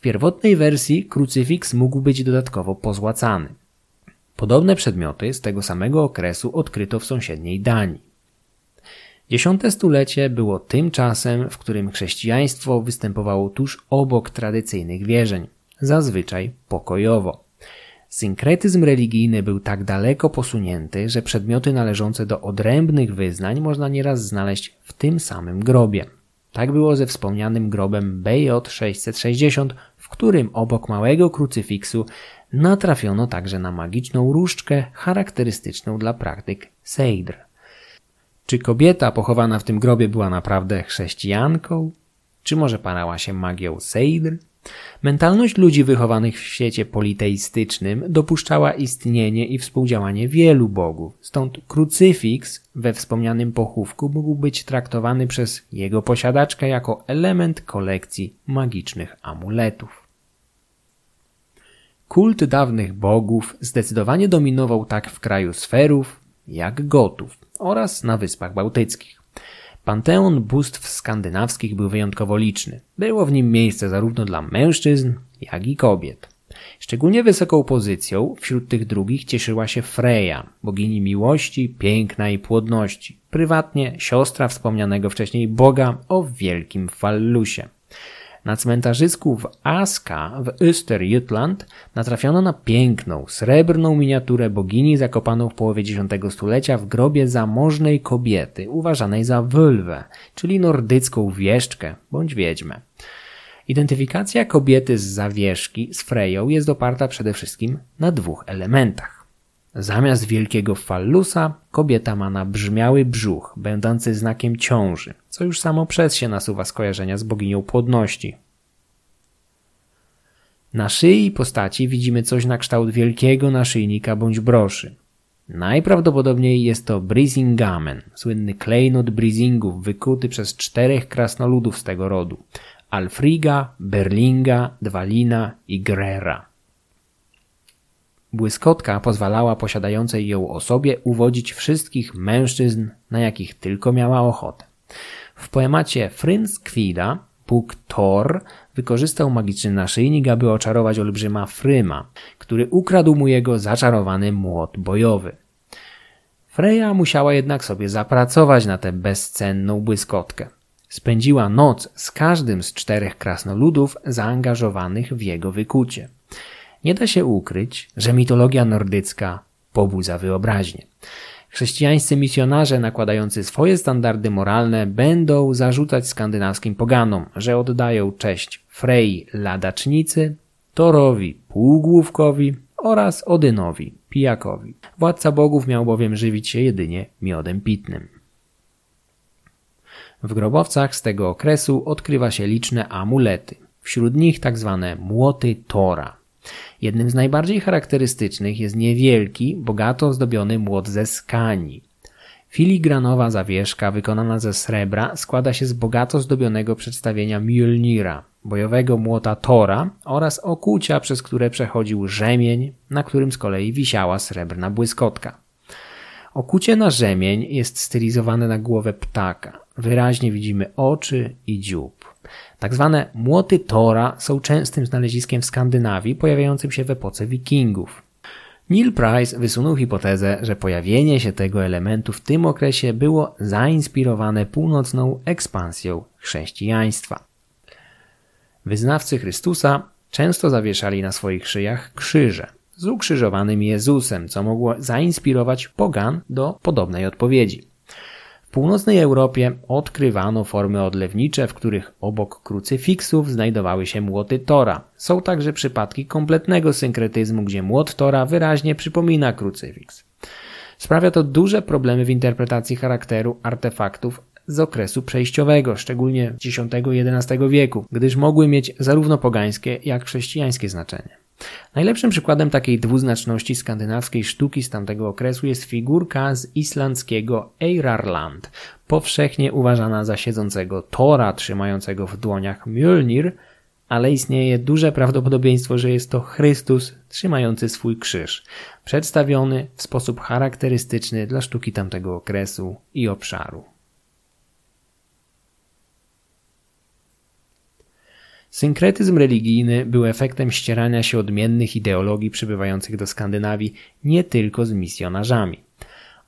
[SPEAKER 1] pierwotnej wersji krucyfiks mógł być dodatkowo pozłacany. Podobne przedmioty z tego samego okresu odkryto w sąsiedniej Danii. Dziesiąte stulecie było tym czasem, w którym chrześcijaństwo występowało tuż obok tradycyjnych wierzeń, zazwyczaj pokojowo. Synkretyzm religijny był tak daleko posunięty, że przedmioty należące do odrębnych wyznań można nieraz znaleźć w tym samym grobie. Tak było ze wspomnianym grobem BJ 660, w którym obok małego krucyfiksu natrafiono także na magiczną różdżkę charakterystyczną dla praktyk Sejdr. Czy kobieta pochowana w tym grobie była naprawdę chrześcijanką? Czy może parała się magią Sejdr? Mentalność ludzi wychowanych w świecie politeistycznym dopuszczała istnienie i współdziałanie wielu bogów, stąd krucyfiks we wspomnianym pochówku mógł być traktowany przez jego posiadaczkę jako element kolekcji magicznych amuletów. Kult dawnych bogów zdecydowanie dominował tak w kraju sferów, jak gotów oraz na Wyspach Bałtyckich. Panteon bóstw skandynawskich był wyjątkowo liczny. Było w nim miejsce zarówno dla mężczyzn, jak i kobiet. Szczególnie wysoką pozycją wśród tych drugich cieszyła się Freya, bogini miłości, piękna i płodności, prywatnie siostra wspomnianego wcześniej boga o wielkim fallusie. Na cmentarzysku w Aska w Österjutland natrafiono na piękną, srebrną miniaturę bogini zakopaną w połowie X stulecia w grobie zamożnej kobiety, uważanej za wylwę, czyli nordycką wieszczkę bądź wiedźmę. Identyfikacja kobiety z zawieszki z Freją jest oparta przede wszystkim na dwóch elementach. Zamiast wielkiego fallusa, kobieta ma nabrzmiały brzuch, będący znakiem ciąży, co już samo przez się nasuwa skojarzenia z boginią płodności. Na szyi postaci widzimy coś na kształt wielkiego naszyjnika bądź broszy. Najprawdopodobniej jest to Brisingamen, słynny klejnot Brisingów wykuty przez czterech krasnoludów z tego rodu. Alfriga, Berlinga, Dwalina i Grera. Błyskotka pozwalała posiadającej ją osobie uwodzić wszystkich mężczyzn, na jakich tylko miała ochotę. W poemacie Fryns Kwida Bóg Thor wykorzystał magiczny naszyjnik, aby oczarować olbrzyma Fryma, który ukradł mu jego zaczarowany młot bojowy. Freya musiała jednak sobie zapracować na tę bezcenną błyskotkę. Spędziła noc z każdym z czterech krasnoludów zaangażowanych w jego wykucie. Nie da się ukryć, że mitologia nordycka pobudza wyobraźnię. Chrześcijańscy misjonarze nakładający swoje standardy moralne będą zarzucać skandynawskim poganom, że oddają cześć Frey ladacznicy, Torowi półgłówkowi oraz Odynowi pijakowi. Władca bogów miał bowiem żywić się jedynie miodem pitnym. W grobowcach z tego okresu odkrywa się liczne amulety, wśród nich tzw. Tak młoty Tora – Jednym z najbardziej charakterystycznych jest niewielki, bogato ozdobiony młot ze skani. Filigranowa zawieszka wykonana ze srebra składa się z bogato zdobionego przedstawienia Mjolnira, bojowego młota Tora oraz okucia, przez które przechodził rzemień, na którym z kolei wisiała srebrna błyskotka. Okucie na rzemień jest stylizowane na głowę ptaka. Wyraźnie widzimy oczy i dziób. Tak zwane młoty Tora są częstym znaleziskiem w Skandynawii, pojawiającym się w epoce wikingów. Neil Price wysunął hipotezę, że pojawienie się tego elementu w tym okresie było zainspirowane północną ekspansją chrześcijaństwa. Wyznawcy Chrystusa często zawieszali na swoich szyjach krzyże z ukrzyżowanym Jezusem, co mogło zainspirować pogan do podobnej odpowiedzi. Północnej Europie odkrywano formy odlewnicze, w których obok krucyfiksów znajdowały się młoty Tora. Są także przypadki kompletnego synkretyzmu, gdzie młot Tora wyraźnie przypomina krucyfiks. Sprawia to duże problemy w interpretacji charakteru artefaktów z okresu przejściowego, szczególnie X-XI wieku, gdyż mogły mieć zarówno pogańskie, jak chrześcijańskie znaczenie. Najlepszym przykładem takiej dwuznaczności skandynawskiej sztuki z tamtego okresu jest figurka z islandzkiego Eirarland, powszechnie uważana za siedzącego Tora trzymającego w dłoniach Mjölnir, ale istnieje duże prawdopodobieństwo, że jest to Chrystus trzymający swój krzyż, przedstawiony w sposób charakterystyczny dla sztuki tamtego okresu i obszaru. Synkretyzm religijny był efektem ścierania się odmiennych ideologii przybywających do Skandynawii nie tylko z misjonarzami.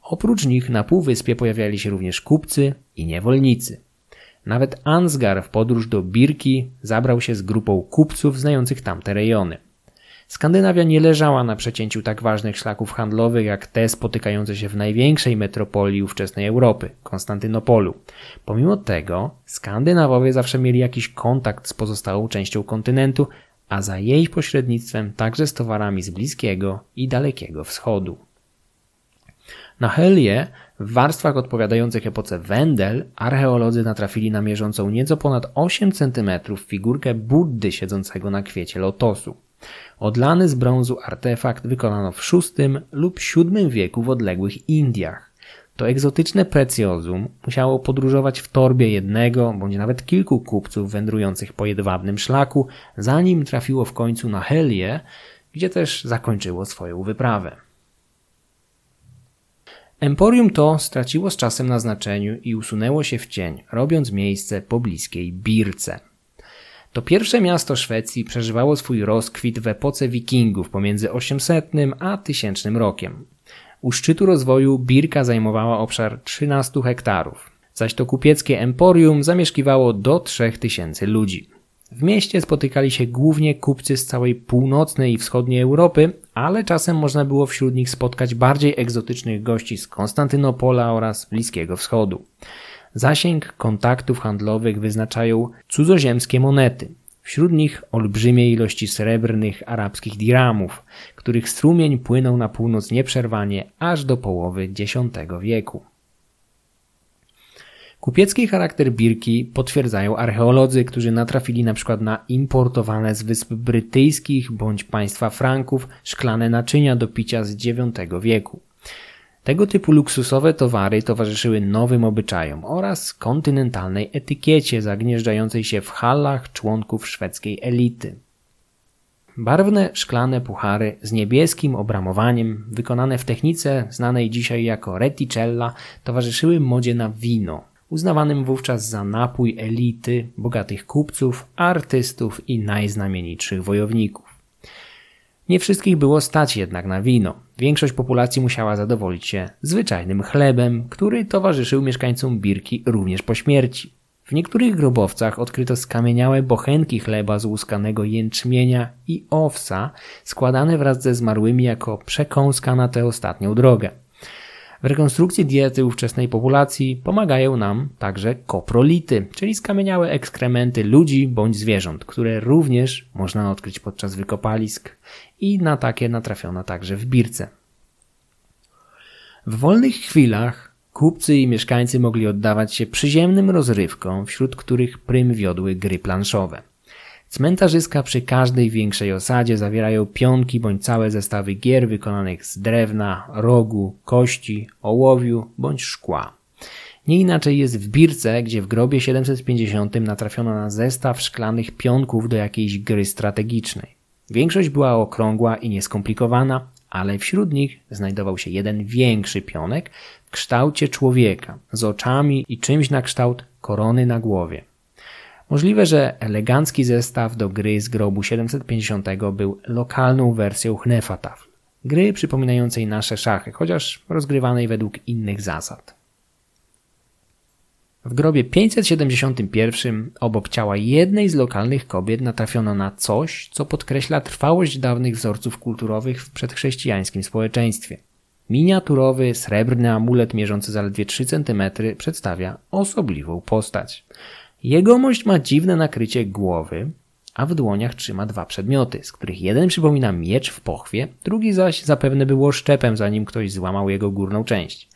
[SPEAKER 1] Oprócz nich na półwyspie pojawiali się również kupcy i niewolnicy. Nawet Ansgar w podróż do Birki zabrał się z grupą kupców znających tamte rejony. Skandynawia nie leżała na przecięciu tak ważnych szlaków handlowych jak te spotykające się w największej metropolii ówczesnej Europy Konstantynopolu. Pomimo tego, Skandynawowie zawsze mieli jakiś kontakt z pozostałą częścią kontynentu, a za jej pośrednictwem także z towarami z Bliskiego i Dalekiego Wschodu. Na Helię, w warstwach odpowiadających epoce Wendel, archeolodzy natrafili na mierzącą nieco ponad 8 cm figurkę Buddy siedzącego na kwiecie lotosu. Odlany z brązu artefakt wykonano w VI lub VII wieku w odległych Indiach. To egzotyczne precjozum musiało podróżować w torbie jednego bądź nawet kilku kupców wędrujących po jedwabnym szlaku, zanim trafiło w końcu na Helię, gdzie też zakończyło swoją wyprawę. Emporium to straciło z czasem na znaczeniu i usunęło się w cień, robiąc miejsce pobliskiej Birce. To pierwsze miasto Szwecji przeżywało swój rozkwit w epoce wikingów pomiędzy 800 a 1000 rokiem. U szczytu rozwoju Birka zajmowała obszar 13 hektarów, zaś to kupieckie emporium zamieszkiwało do 3000 ludzi. W mieście spotykali się głównie kupcy z całej północnej i wschodniej Europy, ale czasem można było wśród nich spotkać bardziej egzotycznych gości z Konstantynopola oraz Bliskiego Wschodu. Zasięg kontaktów handlowych wyznaczają cudzoziemskie monety. Wśród nich olbrzymie ilości srebrnych arabskich diramów, których strumień płynął na północ nieprzerwanie aż do połowy X wieku. Kupiecki charakter birki potwierdzają archeolodzy, którzy natrafili na przykład na importowane z wysp brytyjskich bądź państwa Franków szklane naczynia do picia z IX wieku. Tego typu luksusowe towary towarzyszyły nowym obyczajom oraz kontynentalnej etykiecie zagnieżdżającej się w halach członków szwedzkiej elity. Barwne szklane puchary z niebieskim obramowaniem, wykonane w technice znanej dzisiaj jako reticella, towarzyszyły modzie na wino, uznawanym wówczas za napój elity, bogatych kupców, artystów i najznamienitszych wojowników. Nie wszystkich było stać jednak na wino. Większość populacji musiała zadowolić się zwyczajnym chlebem, który towarzyszył mieszkańcom Birki również po śmierci. W niektórych grobowcach odkryto skamieniałe bochenki chleba z łuskanego jęczmienia i owsa, składane wraz ze zmarłymi jako przekąska na tę ostatnią drogę. W rekonstrukcji diety ówczesnej populacji pomagają nam także koprolity, czyli skamieniałe ekskrementy ludzi bądź zwierząt, które również można odkryć podczas wykopalisk i na takie natrafiono także w Birce. W wolnych chwilach kupcy i mieszkańcy mogli oddawać się przyziemnym rozrywkom, wśród których prym wiodły gry planszowe. Cmentarzyska przy każdej większej osadzie zawierają pionki bądź całe zestawy gier wykonanych z drewna, rogu, kości, ołowiu bądź szkła. Nie inaczej jest w Birce, gdzie w grobie 750 natrafiono na zestaw szklanych pionków do jakiejś gry strategicznej. Większość była okrągła i nieskomplikowana, ale wśród nich znajdował się jeden większy pionek w kształcie człowieka, z oczami i czymś na kształt korony na głowie. Możliwe, że elegancki zestaw do gry z grobu 750 był lokalną wersją Hnefatafl, gry przypominającej nasze szachy, chociaż rozgrywanej według innych zasad. W grobie 571 obok ciała jednej z lokalnych kobiet natrafiono na coś, co podkreśla trwałość dawnych wzorców kulturowych w przedchrześcijańskim społeczeństwie. Miniaturowy, srebrny amulet mierzący zaledwie 3 cm przedstawia osobliwą postać. Jegomość ma dziwne nakrycie głowy, a w dłoniach trzyma dwa przedmioty, z których jeden przypomina miecz w pochwie, drugi zaś zapewne było szczepem, zanim ktoś złamał jego górną część.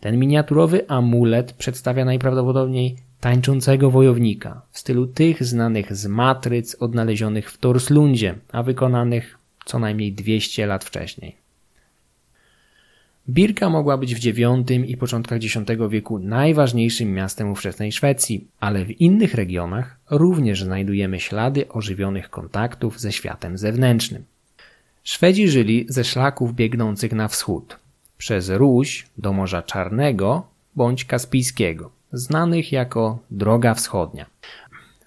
[SPEAKER 1] Ten miniaturowy amulet przedstawia najprawdopodobniej tańczącego wojownika w stylu tych znanych z matryc odnalezionych w Torslundzie, a wykonanych co najmniej 200 lat wcześniej. Birka mogła być w IX i początkach X wieku najważniejszym miastem ówczesnej Szwecji, ale w innych regionach również znajdujemy ślady ożywionych kontaktów ze światem zewnętrznym. Szwedzi żyli ze szlaków biegnących na wschód, przez Ruś do Morza Czarnego bądź Kaspijskiego, znanych jako Droga Wschodnia.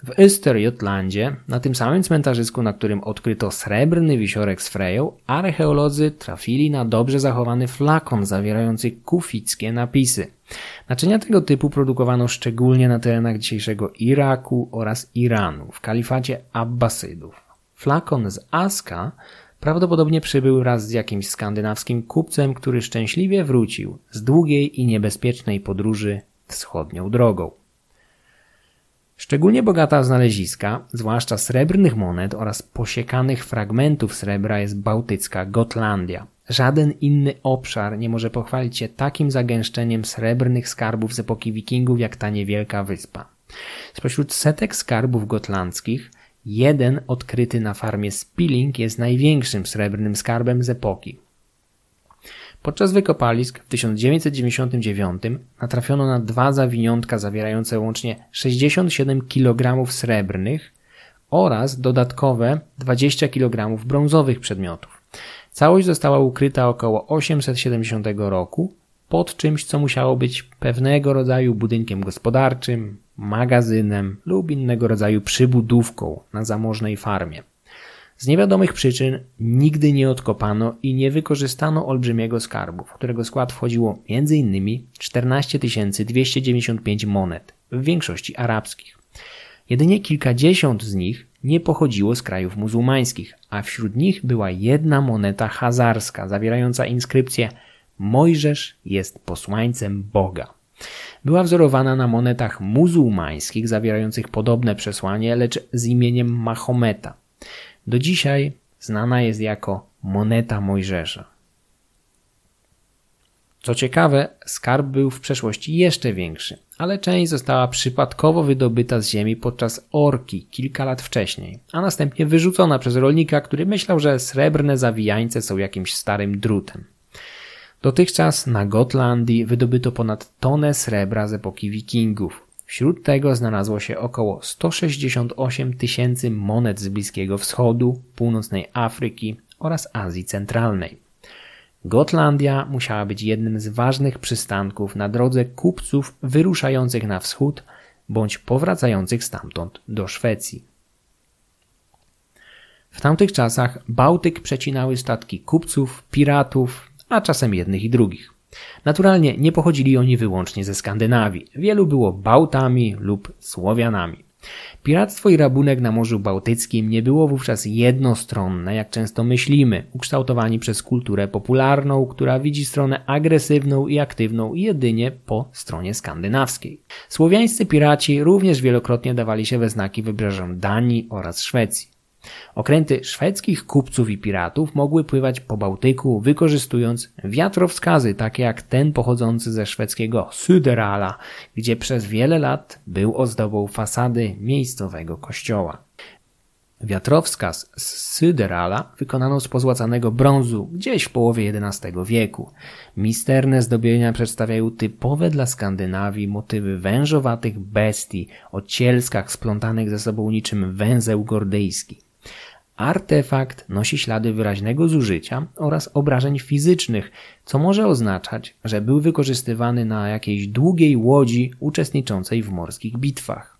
[SPEAKER 1] W Österjotlandzie, na tym samym cmentarzysku, na którym odkryto srebrny wisiorek z Freją, archeolodzy trafili na dobrze zachowany flakon zawierający kufickie napisy. Naczynia tego typu produkowano szczególnie na terenach dzisiejszego Iraku oraz Iranu, w kalifacie Abbasydów. Flakon z Aska prawdopodobnie przybył wraz z jakimś skandynawskim kupcem, który szczęśliwie wrócił z długiej i niebezpiecznej podróży wschodnią drogą. Szczególnie bogata znaleziska, zwłaszcza srebrnych monet oraz posiekanych fragmentów srebra jest bałtycka Gotlandia. Żaden inny obszar nie może pochwalić się takim zagęszczeniem srebrnych skarbów z epoki wikingów jak ta niewielka wyspa. Spośród setek skarbów gotlandzkich, jeden odkryty na farmie Spilling jest największym srebrnym skarbem z epoki. Podczas wykopalisk w 1999 natrafiono na dwa zawiniątka zawierające łącznie 67 kg srebrnych oraz dodatkowe 20 kg brązowych przedmiotów. Całość została ukryta około 870 roku pod czymś, co musiało być pewnego rodzaju budynkiem gospodarczym, magazynem lub innego rodzaju przybudówką na zamożnej farmie. Z niewiadomych przyczyn nigdy nie odkopano i nie wykorzystano olbrzymiego skarbu, w którego skład wchodziło m.in. 14 295 monet, w większości arabskich. Jedynie kilkadziesiąt z nich nie pochodziło z krajów muzułmańskich, a wśród nich była jedna moneta hazarska zawierająca inskrypcję Mojżesz jest posłańcem Boga. Była wzorowana na monetach muzułmańskich zawierających podobne przesłanie, lecz z imieniem Mahometa. Do dzisiaj znana jest jako moneta Mojżesza. Co ciekawe, skarb był w przeszłości jeszcze większy, ale część została przypadkowo wydobyta z ziemi podczas orki kilka lat wcześniej, a następnie wyrzucona przez rolnika, który myślał, że srebrne zawijańce są jakimś starym drutem. Dotychczas na Gotlandii wydobyto ponad tonę srebra z epoki wikingów. Wśród tego znalazło się około 168 tysięcy monet z Bliskiego Wschodu, Północnej Afryki oraz Azji Centralnej. Gotlandia musiała być jednym z ważnych przystanków na drodze kupców wyruszających na wschód bądź powracających stamtąd do Szwecji. W tamtych czasach Bałtyk przecinały statki kupców, piratów, a czasem jednych i drugich. Naturalnie nie pochodzili oni wyłącznie ze Skandynawii. Wielu było Bałtami lub Słowianami. Piractwo i rabunek na Morzu Bałtyckim nie było wówczas jednostronne, jak często myślimy, ukształtowani przez kulturę popularną, która widzi stronę agresywną i aktywną jedynie po stronie skandynawskiej. Słowiańscy piraci również wielokrotnie dawali się we znaki wybrzeżom Danii oraz Szwecji. Okręty szwedzkich kupców i piratów mogły pływać po Bałtyku, wykorzystując wiatrowskazy, takie jak ten pochodzący ze szwedzkiego Söderala, gdzie przez wiele lat był ozdobą fasady miejscowego kościoła. Wiatrowskaz z Syderala wykonano z pozłacanego brązu gdzieś w połowie XI wieku. Misterne zdobienia przedstawiają typowe dla Skandynawii motywy wężowatych bestii o cielskach splątanych ze sobą niczym węzeł gordyjski. Artefakt nosi ślady wyraźnego zużycia oraz obrażeń fizycznych, co może oznaczać, że był wykorzystywany na jakiejś długiej łodzi uczestniczącej w morskich bitwach.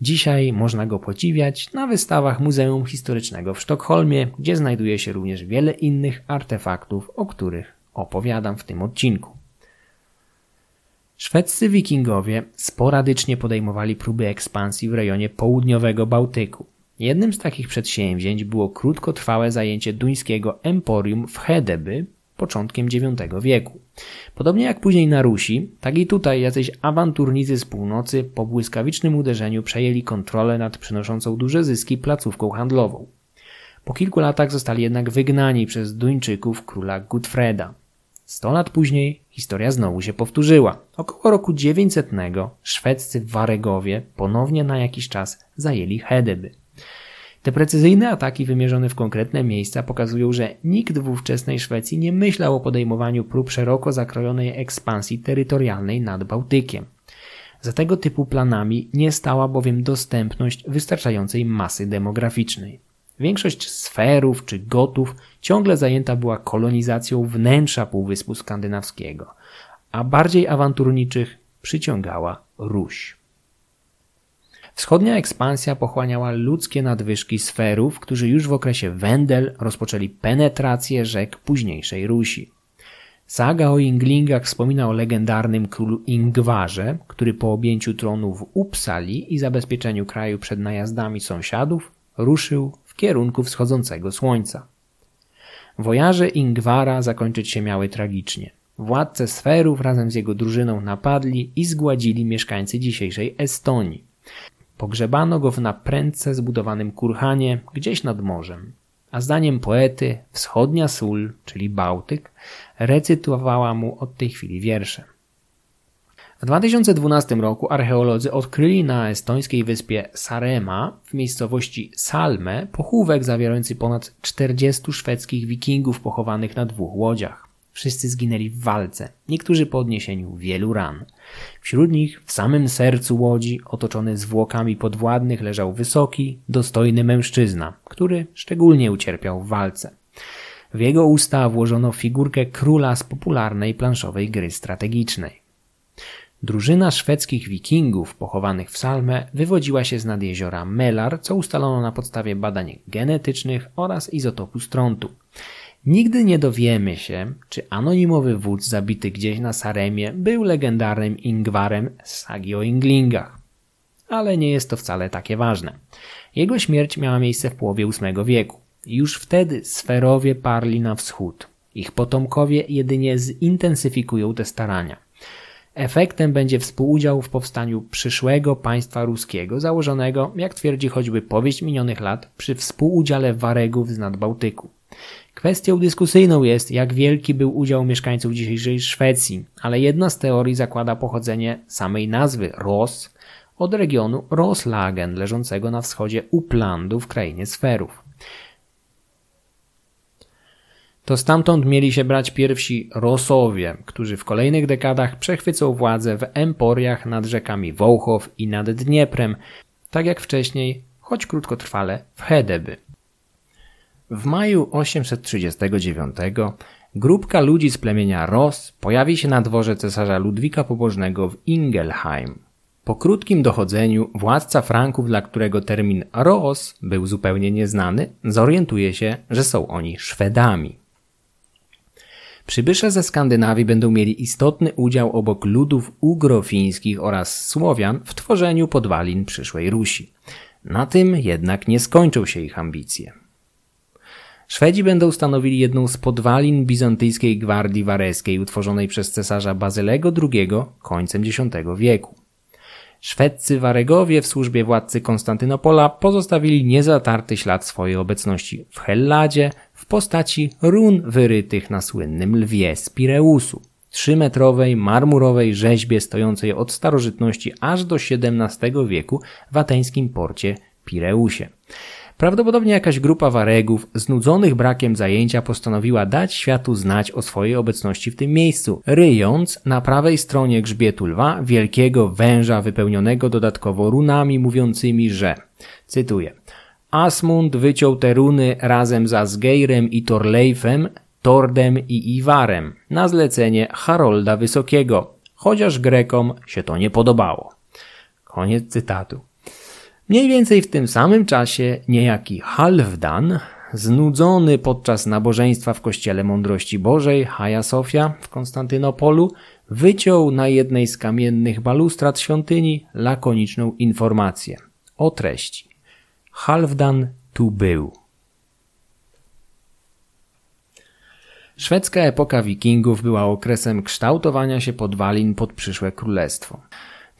[SPEAKER 1] Dzisiaj można go podziwiać na wystawach Muzeum Historycznego w Sztokholmie, gdzie znajduje się również wiele innych artefaktów, o których opowiadam w tym odcinku. Szwedzcy wikingowie sporadycznie podejmowali próby ekspansji w rejonie południowego Bałtyku. Jednym z takich przedsięwzięć było krótkotrwałe zajęcie duńskiego emporium w Hedeby początkiem IX wieku. Podobnie jak później na Rusi, tak i tutaj jacyś awanturnicy z północy po błyskawicznym uderzeniu przejęli kontrolę nad przynoszącą duże zyski placówką handlową. Po kilku latach zostali jednak wygnani przez Duńczyków króla Gutfreda. Sto lat później historia znowu się powtórzyła. Około roku 900 szwedzcy Waregowie ponownie na jakiś czas zajęli Hedeby. Te precyzyjne ataki wymierzone w konkretne miejsca pokazują, że nikt w ówczesnej Szwecji nie myślał o podejmowaniu prób szeroko zakrojonej ekspansji terytorialnej nad Bałtykiem. Za tego typu planami nie stała bowiem dostępność wystarczającej masy demograficznej. Większość sferów czy gotów ciągle zajęta była kolonizacją wnętrza Półwyspu Skandynawskiego, a bardziej awanturniczych przyciągała Ruś. Wschodnia ekspansja pochłaniała ludzkie nadwyżki sferów, którzy już w okresie Wendel rozpoczęli penetrację rzek późniejszej Rusi. Saga o Inglingach wspomina o legendarnym królu Ingwarze, który po objęciu tronu w Uppsali i zabezpieczeniu kraju przed najazdami sąsiadów ruszył w kierunku wschodzącego słońca. Wojaże Ingwara zakończyć się miały tragicznie. Władcę sferów razem z jego drużyną napadli i zgładzili mieszkańcy dzisiejszej Estonii. Pogrzebano go w naprędce zbudowanym kurhanie gdzieś nad morzem. A zdaniem poety wschodnia sól, czyli Bałtyk, recytowała mu od tej chwili wiersze. W 2012 roku archeolodzy odkryli na estońskiej wyspie Sarema w miejscowości Salme pochówek zawierający ponad 40 szwedzkich wikingów pochowanych na dwóch łodziach. Wszyscy zginęli w walce, niektórzy po odniesieniu wielu ran. Wśród nich, w samym sercu łodzi, otoczony zwłokami podwładnych, leżał wysoki, dostojny mężczyzna, który szczególnie ucierpiał w walce. W jego usta włożono figurkę króla z popularnej planszowej gry strategicznej. Drużyna szwedzkich wikingów pochowanych w Salme wywodziła się z nad jeziora Melar, co ustalono na podstawie badań genetycznych oraz izotopu strontu. Nigdy nie dowiemy się, czy anonimowy wódz zabity gdzieś na Saremie był legendarnym Ingwarem z sagi o Inglingach. Ale nie jest to wcale takie ważne. Jego śmierć miała miejsce w połowie VIII wieku. Już wtedy sferowie parli na wschód. Ich potomkowie jedynie zintensyfikują te starania. Efektem będzie współudział w powstaniu przyszłego państwa ruskiego, założonego, jak twierdzi choćby powieść minionych lat, przy współudziale Waregów z Nadbałtyku. Kwestią dyskusyjną jest, jak wielki był udział mieszkańców dzisiejszej Szwecji, ale jedna z teorii zakłada pochodzenie samej nazwy Ros od regionu Roslagen, leżącego na wschodzie Uplandu w krainie Sferów. To stamtąd mieli się brać pierwsi Rosowie, którzy w kolejnych dekadach przechwycą władzę w emporiach nad rzekami Wołchow i nad Dnieprem, tak jak wcześniej, choć krótkotrwale, w Hedeby. W maju 839 grupka ludzi z plemienia Ros pojawi się na dworze cesarza Ludwika Pobożnego w Ingelheim. Po krótkim dochodzeniu władca Franków, dla którego termin Ros był zupełnie nieznany, zorientuje się, że są oni Szwedami. Przybysze ze Skandynawii będą mieli istotny udział obok ludów ugrofińskich oraz Słowian w tworzeniu podwalin przyszłej Rusi. Na tym jednak nie skończą się ich ambicje. Szwedzi będą stanowili jedną z podwalin bizantyjskiej gwardii wareskiej utworzonej przez cesarza Bazylego II końcem X wieku. Szwedcy Waregowie w służbie władcy Konstantynopola pozostawili niezatarty ślad swojej obecności w Helladzie w postaci run wyrytych na słynnym lwie z Pireusu, trzymetrowej marmurowej rzeźbie stojącej od starożytności aż do XVII wieku w ateńskim porcie Pireusie. Prawdopodobnie jakaś grupa waregów, znudzonych brakiem zajęcia, postanowiła dać światu znać o swojej obecności w tym miejscu, ryjąc na prawej stronie grzbietu lwa wielkiego węża wypełnionego dodatkowo runami mówiącymi, że, cytuję, Asmund wyciął te runy razem z Asgeirem i Torleifem, Tordem i Iwarem na zlecenie Harolda Wysokiego, chociaż Grekom się to nie podobało. Koniec cytatu. Mniej więcej w tym samym czasie niejaki Halfdan, znudzony podczas nabożeństwa w Kościele Mądrości Bożej Hagia Sofia w Konstantynopolu, wyciął na jednej z kamiennych balustrad świątyni lakoniczną informację o treści. Halfdan tu był. Szwedzka epoka wikingów była okresem kształtowania się podwalin pod przyszłe królestwo.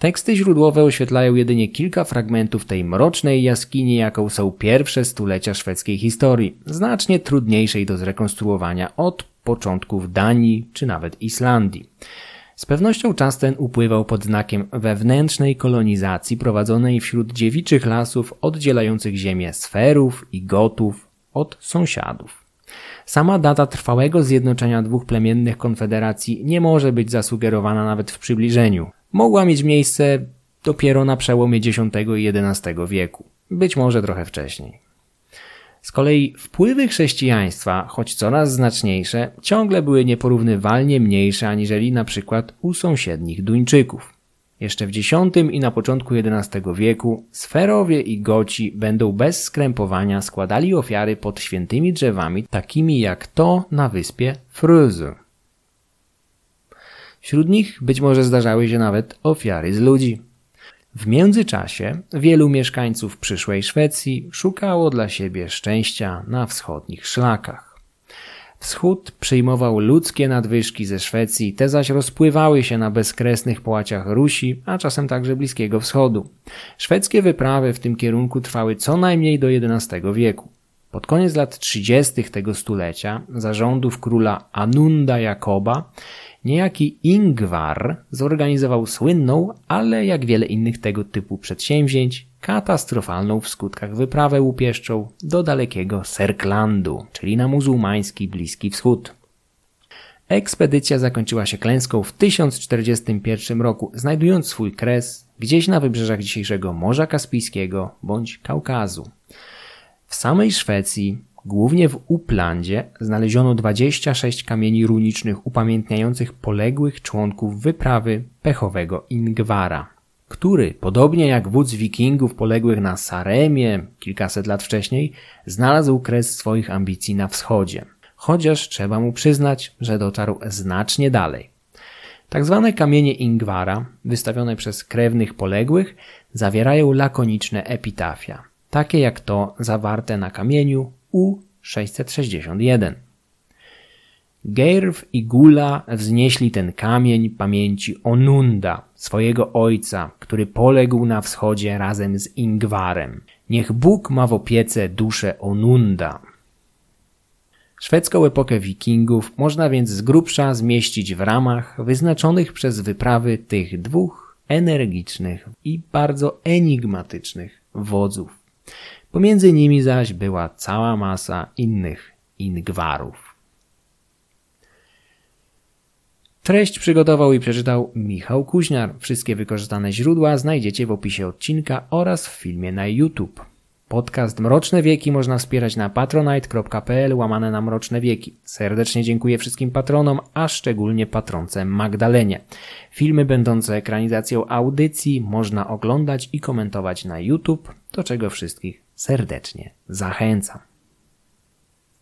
[SPEAKER 1] Teksty źródłowe oświetlają jedynie kilka fragmentów tej mrocznej jaskini, jaką są pierwsze stulecia szwedzkiej historii, znacznie trudniejszej do zrekonstruowania od początków Danii czy nawet Islandii. Z pewnością czas ten upływał pod znakiem wewnętrznej kolonizacji prowadzonej wśród dziewiczych lasów oddzielających ziemię sferów i gotów od sąsiadów. Sama data trwałego zjednoczenia dwóch plemiennych konfederacji nie może być zasugerowana nawet w przybliżeniu mogła mieć miejsce dopiero na przełomie X i XI wieku, być może trochę wcześniej. Z kolei wpływy chrześcijaństwa, choć coraz znaczniejsze, ciągle były nieporównywalnie mniejsze aniżeli na przykład u sąsiednich Duńczyków. Jeszcze w X i na początku XI wieku sferowie i goci będą bez skrępowania składali ofiary pod świętymi drzewami, takimi jak to na wyspie Fröze. Wśród nich być może zdarzały się nawet ofiary z ludzi. W międzyczasie wielu mieszkańców przyszłej Szwecji szukało dla siebie szczęścia na wschodnich szlakach. Wschód przyjmował ludzkie nadwyżki ze Szwecji, te zaś rozpływały się na bezkresnych połaciach Rusi, a czasem także Bliskiego Wschodu. Szwedzkie wyprawy w tym kierunku trwały co najmniej do XI wieku. Pod koniec lat 30. tego stulecia, za rządów króla Anunda Jakoba, niejaki Ingvar zorganizował słynną, ale jak wiele innych tego typu przedsięwzięć, katastrofalną w skutkach wyprawę łupieszczą do dalekiego Serklandu, czyli na muzułmański Bliski Wschód. Ekspedycja zakończyła się klęską w 1041 roku, znajdując swój kres gdzieś na wybrzeżach dzisiejszego Morza Kaspijskiego bądź Kaukazu. W samej Szwecji, głównie w Uplandzie, znaleziono 26 kamieni runicznych upamiętniających poległych członków wyprawy pechowego Ingwara który, podobnie jak wódz wikingów poległych na Saremie kilkaset lat wcześniej, znalazł kres swoich ambicji na wschodzie. Chociaż trzeba mu przyznać, że dotarł znacznie dalej. Tak zwane kamienie Ingwara, wystawione przez krewnych poległych, zawierają lakoniczne epitafia, takie jak to zawarte na kamieniu U661. Geirw i Gula wznieśli ten kamień pamięci Onunda, swojego ojca, który poległ na wschodzie razem z Ingwarem. Niech Bóg ma w opiece duszę Onunda. Szwedzką epokę wikingów można więc z grubsza zmieścić w ramach wyznaczonych przez wyprawy tych dwóch energicznych i bardzo enigmatycznych wodzów. Pomiędzy nimi zaś była cała masa innych Ingwarów. Treść przygotował i przeczytał Michał Kuźniar. Wszystkie wykorzystane źródła znajdziecie w opisie odcinka oraz w filmie na YouTube. Podcast Mroczne Wieki można wspierać na patronite.pl łamane na Mroczne Wieki. Serdecznie dziękuję wszystkim patronom, a szczególnie patronce Magdalenie. Filmy będące ekranizacją audycji można oglądać i komentować na YouTube, do czego wszystkich serdecznie zachęcam.